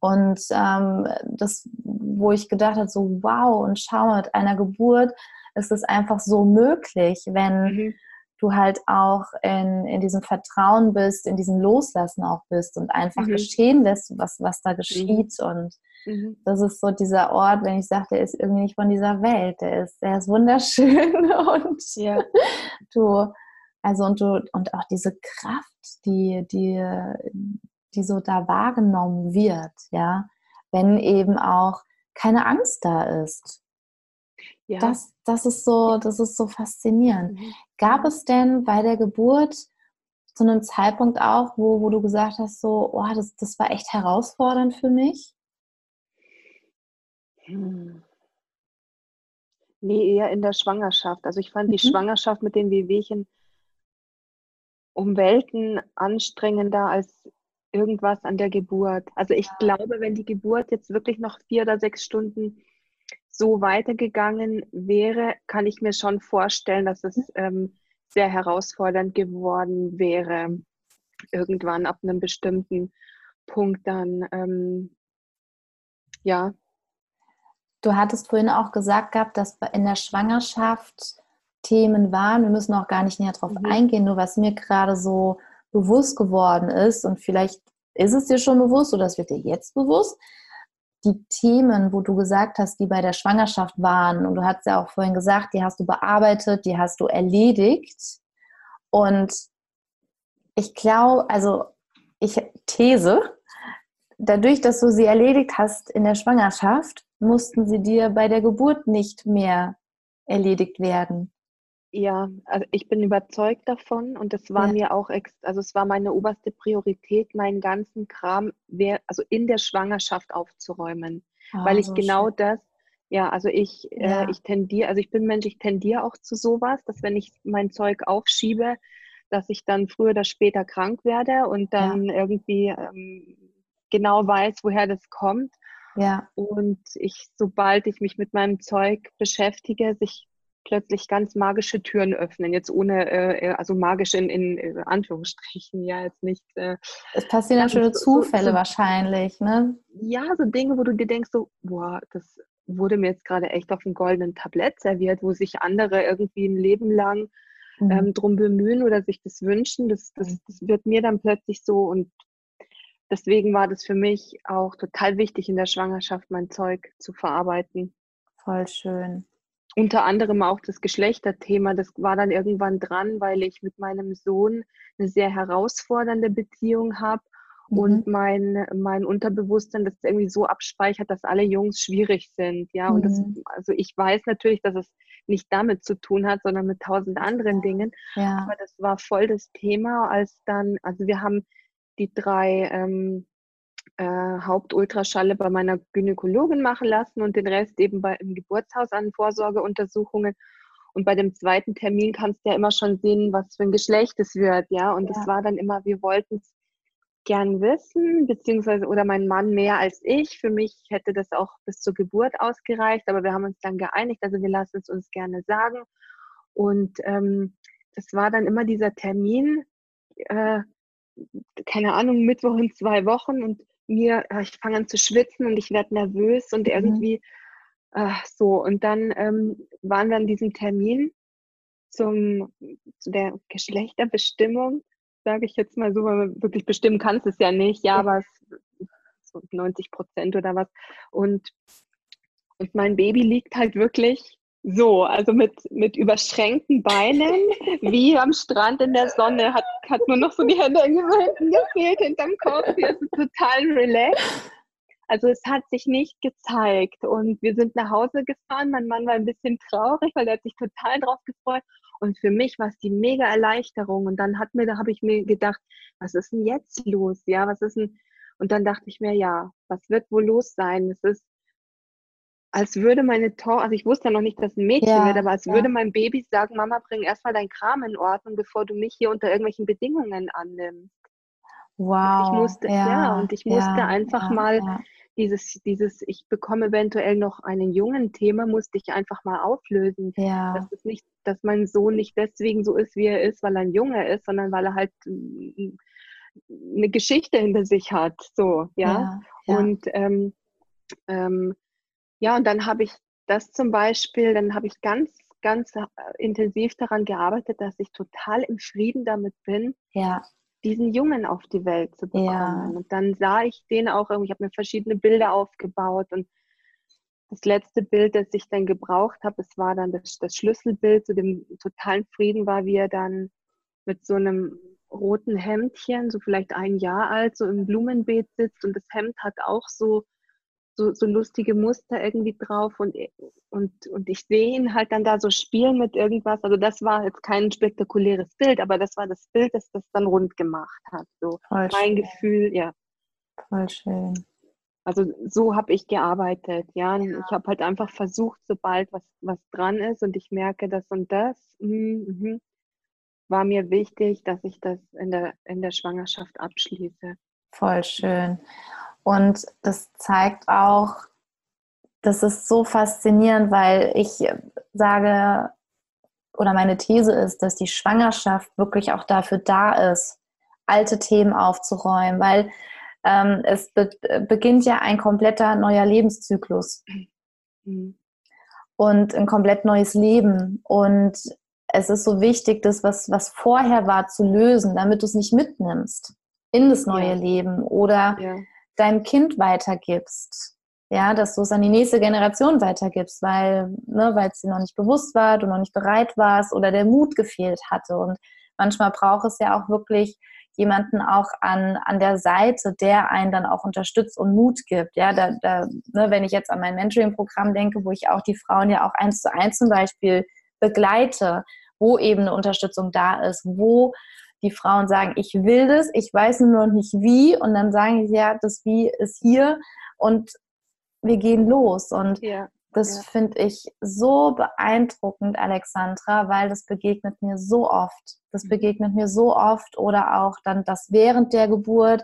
Und ähm, das, wo ich gedacht habe, so wow, und schau mit einer Geburt ist es einfach so möglich, wenn mhm. du halt auch in, in diesem Vertrauen bist, in diesem Loslassen auch bist und einfach mhm. geschehen lässt, was, was da geschieht. Mhm. Und mhm. das ist so dieser Ort, wenn ich sage, der ist irgendwie nicht von dieser Welt, der ist, der ist wunderschön und ja. du, also und du, und auch diese Kraft, die, die, die so da wahrgenommen wird, ja, wenn eben auch keine Angst da ist. Ja. das, das, ist so, das ist so faszinierend. Mhm. Gab es denn bei der Geburt zu einem Zeitpunkt auch, wo, wo du gesagt hast, so, oh, das, das war echt herausfordernd für mich? Hm. Nee, eher in der Schwangerschaft. Also ich fand mhm. die Schwangerschaft mit den Wehwehchen um Welten anstrengender als irgendwas an der Geburt. Also ich glaube, wenn die Geburt jetzt wirklich noch vier oder sechs Stunden so weitergegangen wäre, kann ich mir schon vorstellen, dass es ähm, sehr herausfordernd geworden wäre, irgendwann ab einem bestimmten Punkt dann, ähm, ja. Du hattest vorhin auch gesagt gehabt, dass in der Schwangerschaft Themen waren. Wir müssen auch gar nicht näher drauf mhm. eingehen, nur was mir gerade so bewusst geworden ist und vielleicht ist es dir schon bewusst oder es wird dir jetzt bewusst, die Themen, wo du gesagt hast, die bei der Schwangerschaft waren, und du hast ja auch vorhin gesagt, die hast du bearbeitet, die hast du erledigt. Und ich glaube, also ich these, dadurch, dass du sie erledigt hast in der Schwangerschaft, mussten sie dir bei der Geburt nicht mehr erledigt werden. Ja, also ich bin überzeugt davon und das war ja. mir auch, ex also es war meine oberste Priorität, meinen ganzen Kram, also in der Schwangerschaft aufzuräumen, oh, weil ich so genau schön. das, ja, also ich, äh, ja. Äh, ich tendiere, also ich bin Mensch, ich tendiere auch zu sowas, dass wenn ich mein Zeug aufschiebe, dass ich dann früher oder später krank werde und dann ja. irgendwie ähm, genau weiß, woher das kommt. Ja. Und ich, sobald ich mich mit meinem Zeug beschäftige, sich plötzlich ganz magische Türen öffnen. Jetzt ohne, äh, äh also magisch in, in, in, Anführungsstrichen, ja, jetzt nicht. Äh, es passieren dann schöne Zufälle so, so, wahrscheinlich, ne? Ja, so Dinge, wo du dir denkst, so, boah, das wurde mir jetzt gerade echt auf einem goldenen Tablett serviert, wo sich andere irgendwie ein Leben lang mhm. ähm, drum bemühen oder sich das wünschen. Das, das, das wird mir dann plötzlich so und deswegen war das für mich auch total wichtig in der Schwangerschaft, mein Zeug zu verarbeiten. Voll schön unter anderem auch das Geschlechterthema, das war dann irgendwann dran, weil ich mit meinem Sohn eine sehr herausfordernde Beziehung habe mhm. und mein, mein Unterbewusstsein das irgendwie so abspeichert, dass alle Jungs schwierig sind. Ja, mhm. und das, mhm. also ich weiß natürlich, dass es nicht damit zu tun hat, sondern mit tausend anderen Dingen. Ja. Aber das war voll das Thema, als dann, also wir haben die drei ähm, äh, Hauptultraschalle bei meiner Gynäkologin machen lassen und den Rest eben bei, im Geburtshaus an Vorsorgeuntersuchungen. Und bei dem zweiten Termin kannst du ja immer schon sehen, was für ein Geschlecht es wird, ja. Und es ja. war dann immer, wir wollten es gern wissen, beziehungsweise oder mein Mann mehr als ich. Für mich hätte das auch bis zur Geburt ausgereicht, aber wir haben uns dann geeinigt, also wir lassen es uns gerne sagen. Und ähm, das war dann immer dieser Termin, äh, keine Ahnung, Mittwoch in zwei Wochen und mir, äh, ich fange an zu schwitzen und ich werde nervös und mhm. irgendwie äh, so. Und dann ähm, waren wir an diesem Termin zum, zu der Geschlechterbestimmung, sage ich jetzt mal so, weil man wirklich bestimmen kannst es ja nicht, ja, aber es, so 90 Prozent oder was. Und, und mein Baby liegt halt wirklich so, also mit, mit überschränkten Beinen, wie am Strand in der Sonne, hat, hat nur noch so die Hände irgendwo hinten gefehlt, hinterm Kopf, hier ist total relaxed. Also es hat sich nicht gezeigt und wir sind nach Hause gefahren. Mein Mann war ein bisschen traurig, weil er hat sich total drauf gefreut. Und für mich war es die mega Erleichterung. Und dann hat mir, da habe ich mir gedacht, was ist denn jetzt los? Ja, was ist denn? Und dann dachte ich mir, ja, was wird wohl los sein? Es ist als würde meine Tochter, also ich wusste ja noch nicht, dass ein Mädchen ja, wird, aber als ja. würde mein Baby sagen, Mama, bring erstmal dein Kram in Ordnung, bevor du mich hier unter irgendwelchen Bedingungen annimmst. Wow. Und ich musste, ja, ja und ich musste einfach mal dieses, dieses, ich bekomme eventuell noch einen jungen Thema, musste ich einfach mal auflösen. Ja. Dass es nicht, dass mein Sohn nicht deswegen so ist, wie er ist, weil er ein Junge ist, sondern weil er halt mm, eine Geschichte hinter sich hat. So, ja. Und ähm, ähm, ja, und dann habe ich das zum Beispiel, dann habe ich ganz, ganz äh, intensiv daran gearbeitet, dass ich total im Frieden damit bin, ja. diesen Jungen auf die Welt zu bekommen. Ja. Und dann sah ich den auch irgendwie, ich habe mir verschiedene Bilder aufgebaut und das letzte Bild, das ich dann gebraucht habe, es war dann das, das Schlüsselbild zu dem totalen Frieden, war, wie er dann mit so einem roten Hemdchen, so vielleicht ein Jahr alt, so im Blumenbeet sitzt und das Hemd hat auch so so, so lustige Muster irgendwie drauf und, und, und ich sehe ihn halt dann da so spielen mit irgendwas. Also das war jetzt kein spektakuläres Bild, aber das war das Bild, das das dann rund gemacht hat. So Voll mein schön. Gefühl, ja. Voll schön. Also so habe ich gearbeitet, ja. ja. Ich habe halt einfach versucht, sobald was, was dran ist und ich merke das und das, mh, mh, war mir wichtig, dass ich das in der, in der Schwangerschaft abschließe. Voll schön. Und das zeigt auch, das ist so faszinierend, weil ich sage, oder meine These ist, dass die Schwangerschaft wirklich auch dafür da ist, alte Themen aufzuräumen, weil ähm, es be beginnt ja ein kompletter neuer Lebenszyklus mhm. und ein komplett neues Leben. Und es ist so wichtig, das, was, was vorher war, zu lösen, damit du es nicht mitnimmst in das neue ja. Leben oder ja. Deinem Kind weitergibst. Ja, dass du es an die nächste Generation weitergibst, weil, ne, weil es dir noch nicht bewusst war, du noch nicht bereit warst oder der Mut gefehlt hatte. Und manchmal braucht es ja auch wirklich jemanden auch an, an der Seite, der einen dann auch unterstützt und Mut gibt. Ja, da, da, ne, wenn ich jetzt an mein Mentoring-Programm denke, wo ich auch die Frauen ja auch eins zu eins zum Beispiel begleite, wo eben eine Unterstützung da ist, wo die Frauen sagen, ich will das, ich weiß nur noch nicht wie und dann sagen sie, ja, das Wie ist hier und wir gehen los und ja. Das ja. finde ich so beeindruckend, Alexandra, weil das begegnet mir so oft. Das mhm. begegnet mir so oft oder auch dann das während der Geburt.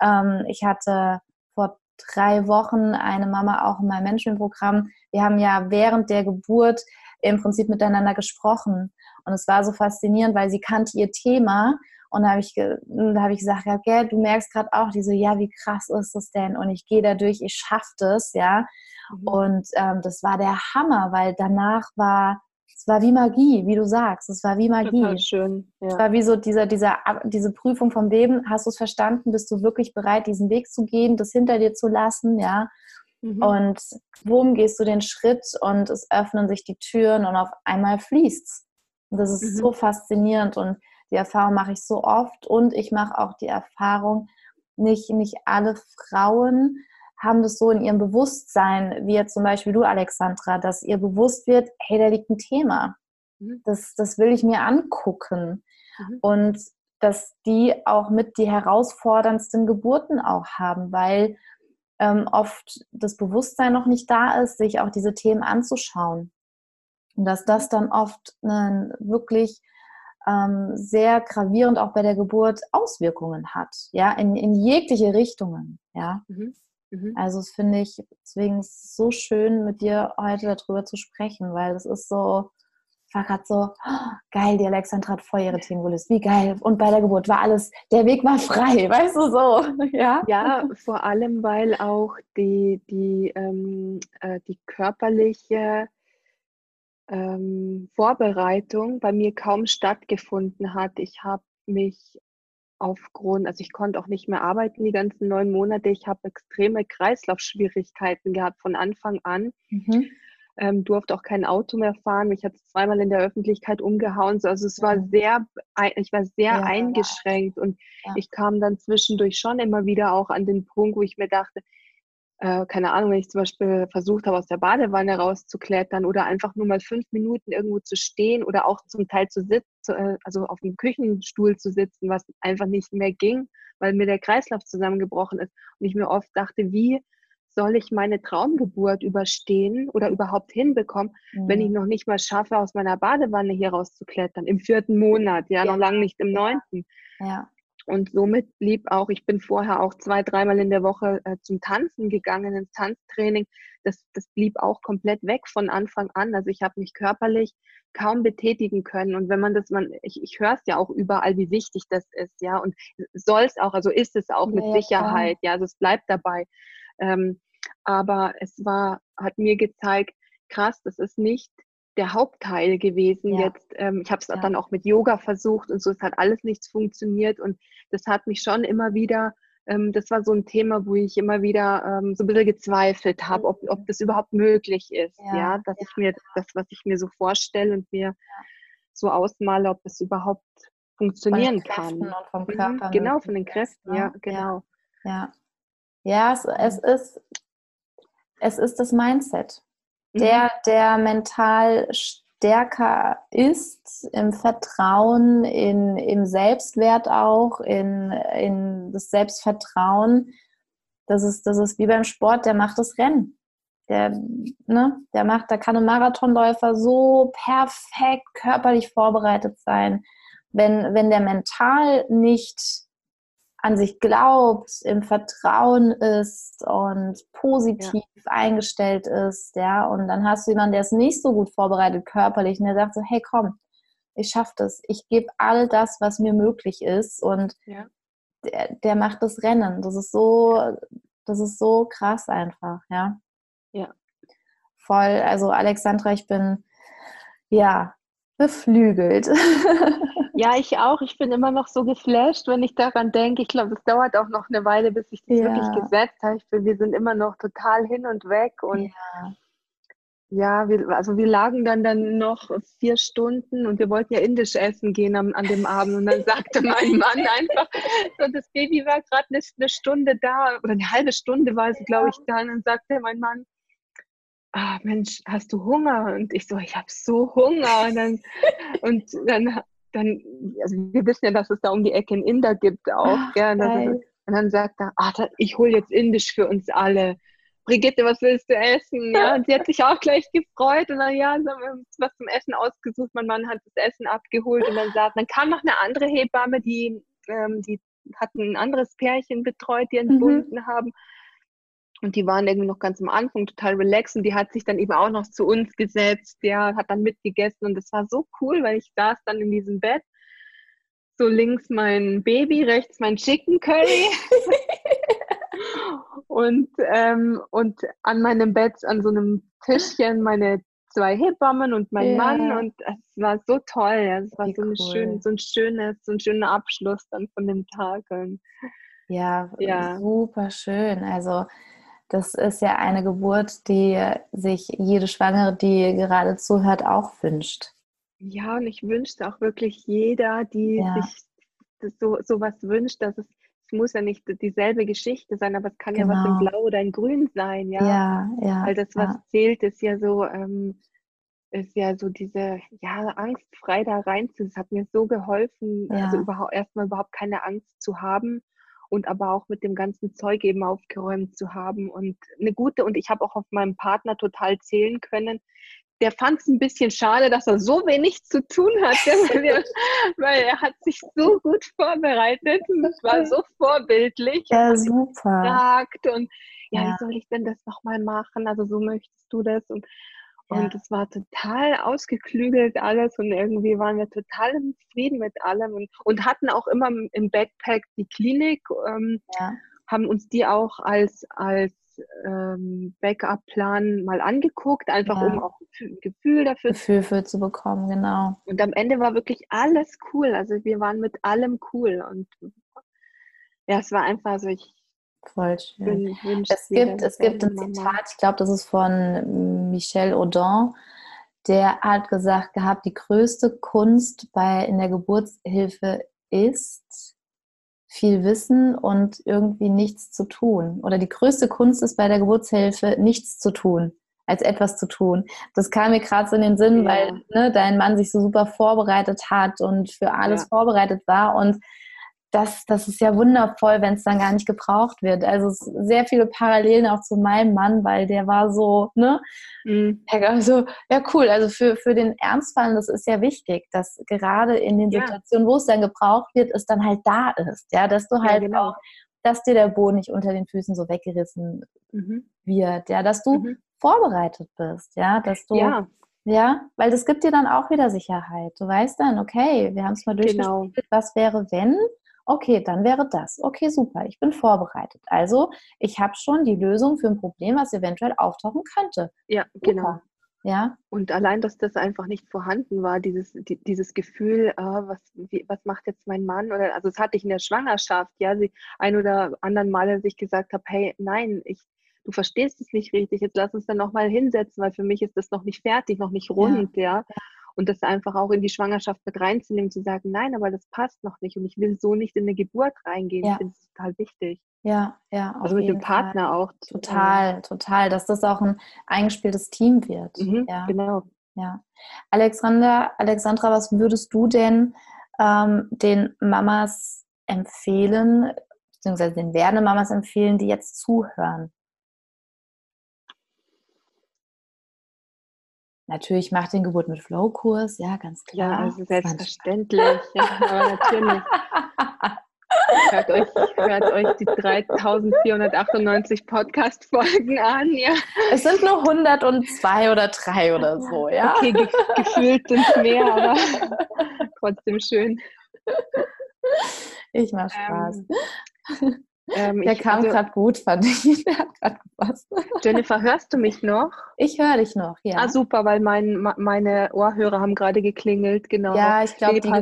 Ähm, ich hatte vor drei Wochen eine Mama auch in meinem Mentoring-Programm. Wir haben ja während der Geburt im Prinzip miteinander gesprochen. Und es war so faszinierend, weil sie kannte ihr Thema. Und da habe ich, da hab ich gesagt, ja, gell, du merkst gerade auch diese, ja, wie krass ist das denn? Und ich gehe da durch, ich schaffe das, ja. Mhm. Und ähm, das war der Hammer, weil danach war, es war wie Magie, wie du sagst, es war wie Magie. Total schön. Ja. Es war wie so dieser, dieser, diese Prüfung vom Leben. Hast du es verstanden? Bist du wirklich bereit, diesen Weg zu gehen, das hinter dir zu lassen, ja? Mhm. Und worum gehst du den Schritt und es öffnen sich die Türen und auf einmal fließt's. Und das ist mhm. so faszinierend und die Erfahrung mache ich so oft und ich mache auch die Erfahrung, nicht, nicht alle Frauen haben das so in ihrem Bewusstsein, wie jetzt zum Beispiel du, Alexandra, dass ihr bewusst wird, hey, da liegt ein Thema. Mhm. Das, das will ich mir angucken. Mhm. Und dass die auch mit die herausforderndsten Geburten auch haben, weil ähm, oft das Bewusstsein noch nicht da ist, sich auch diese Themen anzuschauen. Und dass das dann oft einen wirklich ähm, sehr gravierend auch bei der Geburt Auswirkungen hat, ja, in, in jegliche Richtungen, ja. Mhm. Mhm. Also das finde ich deswegen so schön, mit dir heute darüber zu sprechen, weil es ist so, war gerade so, oh, geil, die Alexandra hat voll ihre Themen gelöst, wie geil. Und bei der Geburt war alles, der Weg war frei, weißt du so. Ja, ja vor allem, weil auch die, die, ähm, äh, die körperliche ähm, Vorbereitung bei mir kaum stattgefunden hat. Ich habe mich aufgrund, also ich konnte auch nicht mehr arbeiten die ganzen neun Monate. Ich habe extreme Kreislaufschwierigkeiten gehabt von Anfang an. Mhm. Ähm, durfte auch kein Auto mehr fahren. Mich hat es zweimal in der Öffentlichkeit umgehauen. Also es war sehr, ich war sehr ja, eingeschränkt und ja. ich kam dann zwischendurch schon immer wieder auch an den Punkt, wo ich mir dachte, äh, keine Ahnung, wenn ich zum Beispiel versucht habe, aus der Badewanne rauszuklettern oder einfach nur mal fünf Minuten irgendwo zu stehen oder auch zum Teil zu sitzen, äh, also auf dem Küchenstuhl zu sitzen, was einfach nicht mehr ging, weil mir der Kreislauf zusammengebrochen ist. Und ich mir oft dachte, wie soll ich meine Traumgeburt überstehen oder überhaupt hinbekommen, mhm. wenn ich mhm. noch nicht mal schaffe, aus meiner Badewanne hier rauszuklettern, im vierten Monat, ja, ja. noch lange nicht im neunten. Ja. Und somit blieb auch, ich bin vorher auch zwei, dreimal in der Woche äh, zum Tanzen gegangen, ins Tanztraining. Das, das blieb auch komplett weg von Anfang an. Also ich habe mich körperlich kaum betätigen können. Und wenn man das, man, ich, ich höre es ja auch überall, wie wichtig das ist, ja. Und soll es auch, also ist es auch mit ja, Sicherheit, ja, also es bleibt dabei. Ähm, aber es war, hat mir gezeigt, krass, das ist nicht der Hauptteil gewesen. Ja. Jetzt, ähm, ich habe es ja. dann auch mit Yoga versucht und so, es hat alles nichts funktioniert und das hat mich schon immer wieder, ähm, das war so ein Thema, wo ich immer wieder ähm, so ein bisschen gezweifelt habe, ob, ob das überhaupt möglich ist, ja, ja dass ich mir das, was ich mir so vorstelle und mir so ausmale, ob es überhaupt funktionieren kann. Vom mhm, Körper. Mhm, genau, von den Kräften, ja, genau. Ja, ja es, es ist Es ist das Mindset. Mhm. Der, der mental stärker ist im Vertrauen, in, im Selbstwert auch, in, in das Selbstvertrauen, das ist, das ist wie beim Sport, der macht das Rennen. Der, ne, der macht, da kann ein Marathonläufer so perfekt körperlich vorbereitet sein. Wenn, wenn der mental nicht an sich glaubt, im Vertrauen ist und positiv ja. eingestellt ist, ja, und dann hast du jemanden, der ist nicht so gut vorbereitet körperlich und der sagt so, hey komm, ich schaffe das, ich gebe all das, was mir möglich ist und ja. der, der macht das Rennen. Das ist so, das ist so krass einfach, ja. Ja. Voll, also Alexandra, ich bin ja beflügelt. Ja, ich auch. Ich bin immer noch so geflasht, wenn ich daran denke. Ich glaube, es dauert auch noch eine Weile, bis ich das ja. wirklich gesetzt habe. Ich bin, wir sind immer noch total hin und weg. Und ja, ja wir, also wir lagen dann, dann noch vier Stunden und wir wollten ja indisch essen gehen am, an dem Abend. Und dann sagte mein Mann einfach, so das Baby war gerade eine, eine, Stunde da, oder eine halbe Stunde war es, glaube ich, da. Und dann sagte mein Mann, ah Mensch, hast du Hunger? Und ich so, ich habe so Hunger. Und dann, und dann dann, also wir wissen ja, dass es da um die Ecke einen Inder gibt auch. Ach, ja, und, dann, sagt er, ach, ich hole jetzt Indisch für uns alle. Brigitte, was willst du essen? Ja, und sie hat sich auch gleich gefreut und dann, ja, haben wir uns was zum Essen ausgesucht. Mein Mann hat das Essen abgeholt und dann sagt, dann kam noch eine andere Hebamme, die, ähm, die hat ein anderes Pärchen betreut, die entbunden mhm. haben. Und die waren irgendwie noch ganz am Anfang total relaxed und die hat sich dann eben auch noch zu uns gesetzt, ja, hat dann mitgegessen und das war so cool, weil ich saß dann in diesem Bett, so links mein Baby, rechts mein Chicken Curry und, ähm, und an meinem Bett, an so einem Tischchen meine zwei Hebammen und mein ja. Mann und es war so toll, ja, es war so, cool. schön, so ein schönes, so ein schöner Abschluss dann von dem Tag. Und, ja, ja, super schön. Also das ist ja eine Geburt, die sich jede Schwangere, die gerade zuhört, auch wünscht. Ja, und ich wünsche auch wirklich jeder, die ja. sich so, so was wünscht, dass es, es muss ja nicht dieselbe Geschichte sein, aber es kann genau. ja was in genau. Blau oder in Grün sein, ja. Ja, ja. Weil das, was ja. zählt, ist ja so, ähm, ist ja so diese, ja, angstfrei da rein zu. Das hat mir so geholfen, ja. also überhaupt erstmal überhaupt keine Angst zu haben und aber auch mit dem ganzen Zeug eben aufgeräumt zu haben und eine gute und ich habe auch auf meinen Partner total zählen können. Der fand es ein bisschen schade, dass er so wenig zu tun hatte, weil, weil er hat sich so gut vorbereitet und es war so vorbildlich. Ja, super. Und ja, ja, wie soll ich denn das nochmal machen? Also so möchtest du das und und es war total ausgeklügelt alles und irgendwie waren wir total im Frieden mit allem und, und hatten auch immer im Backpack die Klinik, ähm, ja. haben uns die auch als, als ähm, Backup-Plan mal angeguckt, einfach ja. um auch ein Gefühl dafür Gefühl für zu bekommen, genau. Und am Ende war wirklich alles cool. Also wir waren mit allem cool und ja, es war einfach so, ich Voll schön. es gibt, es gibt ein Zitat, ich glaube, das ist von Michel Audin, der hat gesagt gehabt, die größte Kunst bei, in der Geburtshilfe ist viel Wissen und irgendwie nichts zu tun. Oder die größte Kunst ist bei der Geburtshilfe nichts zu tun, als etwas zu tun. Das kam mir gerade so in den Sinn, ja. weil ne, dein Mann sich so super vorbereitet hat und für alles ja. vorbereitet war und das, das ist ja wundervoll, wenn es dann gar nicht gebraucht wird. Also sehr viele Parallelen auch zu meinem Mann, weil der war so, ne? Mhm. Also, ja, cool. Also für, für den Ernstfall, das ist ja wichtig, dass gerade in den Situationen, wo es dann gebraucht wird, es dann halt da ist. Ja, dass du halt ja, genau. auch, dass dir der Boden nicht unter den Füßen so weggerissen mhm. wird. Ja, dass du mhm. vorbereitet bist. Ja, dass du. Ja. Ja, weil das gibt dir dann auch wieder Sicherheit. Du weißt dann, okay, wir haben es mal durchgespielt, genau. was wäre, wenn? Okay, dann wäre das. Okay, super, ich bin vorbereitet. Also, ich habe schon die Lösung für ein Problem, was eventuell auftauchen könnte. Ja, super. genau. Ja. Und allein, dass das einfach nicht vorhanden war, dieses, die, dieses Gefühl, äh, was, wie, was macht jetzt mein Mann? Oder also das hatte ich in der Schwangerschaft, ja, sie ein oder anderen Mal sich gesagt habe, hey, nein, ich, du verstehst es nicht richtig, jetzt lass uns dann nochmal hinsetzen, weil für mich ist das noch nicht fertig, noch nicht rund, ja. ja. Und das einfach auch in die Schwangerschaft mit reinzunehmen, zu sagen, nein, aber das passt noch nicht und ich will so nicht in eine Geburt reingehen. Ja. Ich finde es total wichtig. Ja, ja. Also mit dem Partner Fall. auch. Total, total, dass das auch ein eingespieltes Team wird. Mhm, ja. Genau. Ja. Alexander, Alexandra, was würdest du denn ähm, den Mamas empfehlen, beziehungsweise den werdenden Mamas empfehlen, die jetzt zuhören? Natürlich macht den Geburt mit Flow-Kurs, ja, ganz klar. Ja, also selbstverständlich. ja, aber natürlich. Hört euch, hört euch die 3498 Podcast-Folgen an, ja. Es sind nur 102 oder 3 oder so, ja. Okay, ge gefühlt sind es mehr, aber trotzdem schön. Ich mach Spaß. Ähm, ähm, Der kam also, gerade gut, fand ich. Der hat gerade gepasst. Jennifer, hörst du mich noch? Ich höre dich noch, ja. Ah, super, weil mein, meine Ohrhörer haben gerade geklingelt, genau. Ja, ich glaube, die,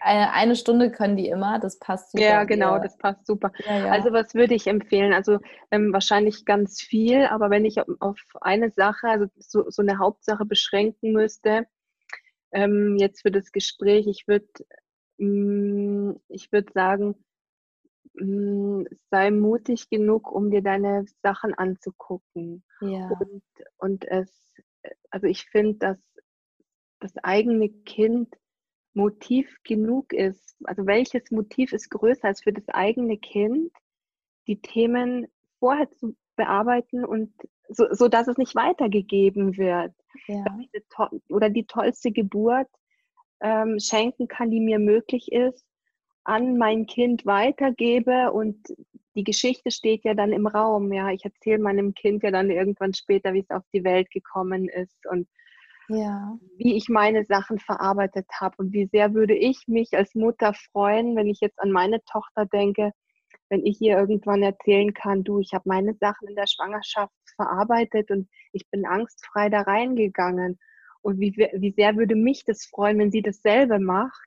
eine, eine, Stunde können die immer, das passt super. Ja, genau, das passt super. Ja, ja. Also was würde ich empfehlen? Also ähm, wahrscheinlich ganz viel, aber wenn ich auf eine Sache, also so, so eine Hauptsache beschränken müsste, ähm, jetzt für das Gespräch, ich würde mm, ich würde sagen, sei mutig genug, um dir deine Sachen anzugucken. Ja. Und, und es, also ich finde, dass das eigene Kind Motiv genug ist, also welches Motiv ist größer als für das eigene Kind, die Themen vorher zu bearbeiten und so, so dass es nicht weitergegeben wird. Ja. Oder die tollste Geburt ähm, schenken kann, die mir möglich ist, an mein Kind weitergebe und die Geschichte steht ja dann im Raum. Ja, ich erzähle meinem Kind ja dann irgendwann später, wie es auf die Welt gekommen ist und ja. wie ich meine Sachen verarbeitet habe und wie sehr würde ich mich als Mutter freuen, wenn ich jetzt an meine Tochter denke, wenn ich ihr irgendwann erzählen kann, du, ich habe meine Sachen in der Schwangerschaft verarbeitet und ich bin angstfrei da reingegangen. Und wie, wie sehr würde mich das freuen, wenn sie dasselbe macht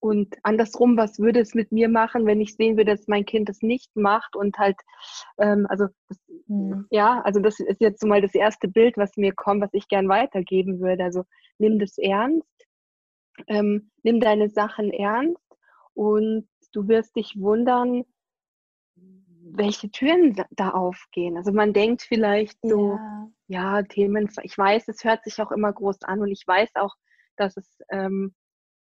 und andersrum, was würde es mit mir machen, wenn ich sehen würde, dass mein Kind das nicht macht und halt, ähm, also das, mhm. ja, also das ist jetzt so mal das erste Bild, was mir kommt, was ich gern weitergeben würde. Also nimm das ernst, ähm, nimm deine Sachen ernst und du wirst dich wundern, welche Türen da aufgehen. Also man denkt vielleicht so, ja, ja Themen, ich weiß, es hört sich auch immer groß an und ich weiß auch, dass es ähm,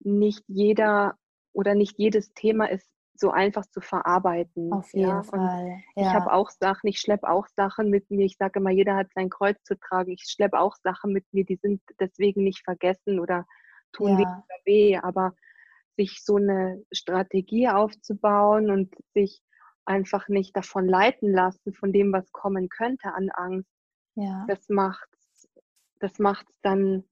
nicht jeder oder nicht jedes Thema ist so einfach zu verarbeiten. Auf jeden ja. Fall. Ja. Ich habe auch Sachen, ich schleppe auch Sachen mit mir. Ich sage immer, jeder hat sein Kreuz zu tragen. Ich schleppe auch Sachen mit mir, die sind deswegen nicht vergessen oder tun ja. weh. Aber sich so eine Strategie aufzubauen und sich einfach nicht davon leiten lassen, von dem, was kommen könnte an Angst, ja. das macht das macht's dann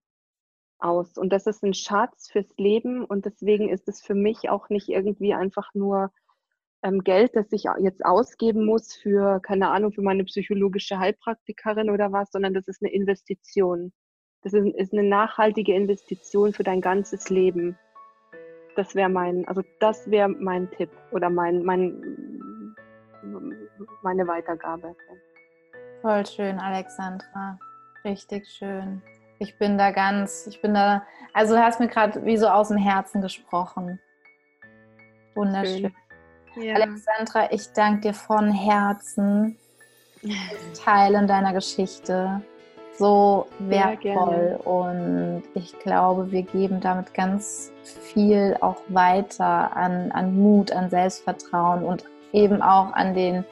aus. Und das ist ein Schatz fürs Leben und deswegen ist es für mich auch nicht irgendwie einfach nur ähm, Geld, das ich jetzt ausgeben muss für, keine Ahnung, für meine psychologische Heilpraktikerin oder was, sondern das ist eine Investition. Das ist, ist eine nachhaltige Investition für dein ganzes Leben. Das wäre mein, also das wäre mein Tipp oder mein, mein, meine Weitergabe. Voll schön, Alexandra. Richtig schön. Ich bin da ganz, ich bin da, also du hast mir gerade wie so aus dem Herzen gesprochen. Wunderschön. Ja. Alexandra, ich danke dir von Herzen fürs Teilen deiner Geschichte. So wertvoll und ich glaube, wir geben damit ganz viel auch weiter an, an Mut, an Selbstvertrauen und eben auch an den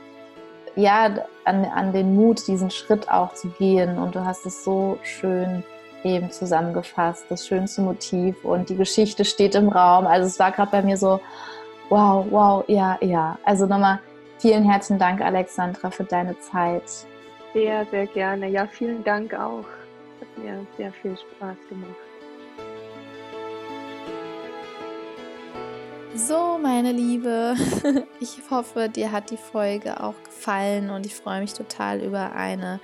ja, an, an den Mut, diesen Schritt auch zu gehen. Und du hast es so schön eben zusammengefasst, das schönste Motiv und die Geschichte steht im Raum. Also es war gerade bei mir so, wow, wow, ja, ja. Also nochmal vielen herzlichen Dank, Alexandra, für deine Zeit. Sehr, sehr gerne. Ja, vielen Dank auch. Hat mir sehr viel Spaß gemacht. So, meine Liebe, ich hoffe, dir hat die Folge auch gefallen und ich freue mich total über eine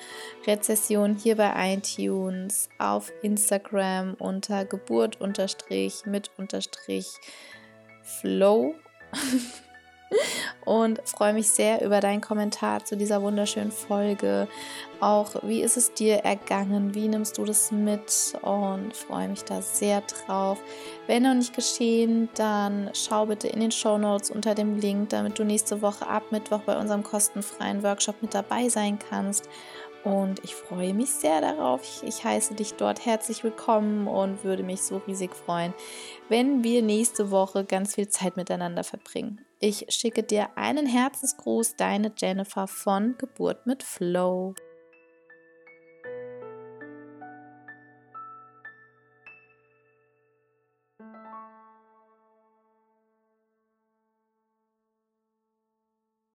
Rezession hier bei iTunes, auf Instagram unter Geburt unterstrich mit unterstrich Flow. und freue mich sehr über deinen Kommentar zu dieser wunderschönen Folge. Auch wie ist es dir ergangen? Wie nimmst du das mit? Und freue mich da sehr drauf. Wenn noch nicht geschehen, dann schau bitte in den Show Notes unter dem Link, damit du nächste Woche ab Mittwoch bei unserem kostenfreien Workshop mit dabei sein kannst. Und ich freue mich sehr darauf. Ich, ich, heiße dich dort herzlich willkommen und würde mich so riesig freuen, wenn wir nächste Woche ganz viel Zeit miteinander verbringen. Ich schicke dir einen Herzensgruß, deine Jennifer von Geburt mit Flow.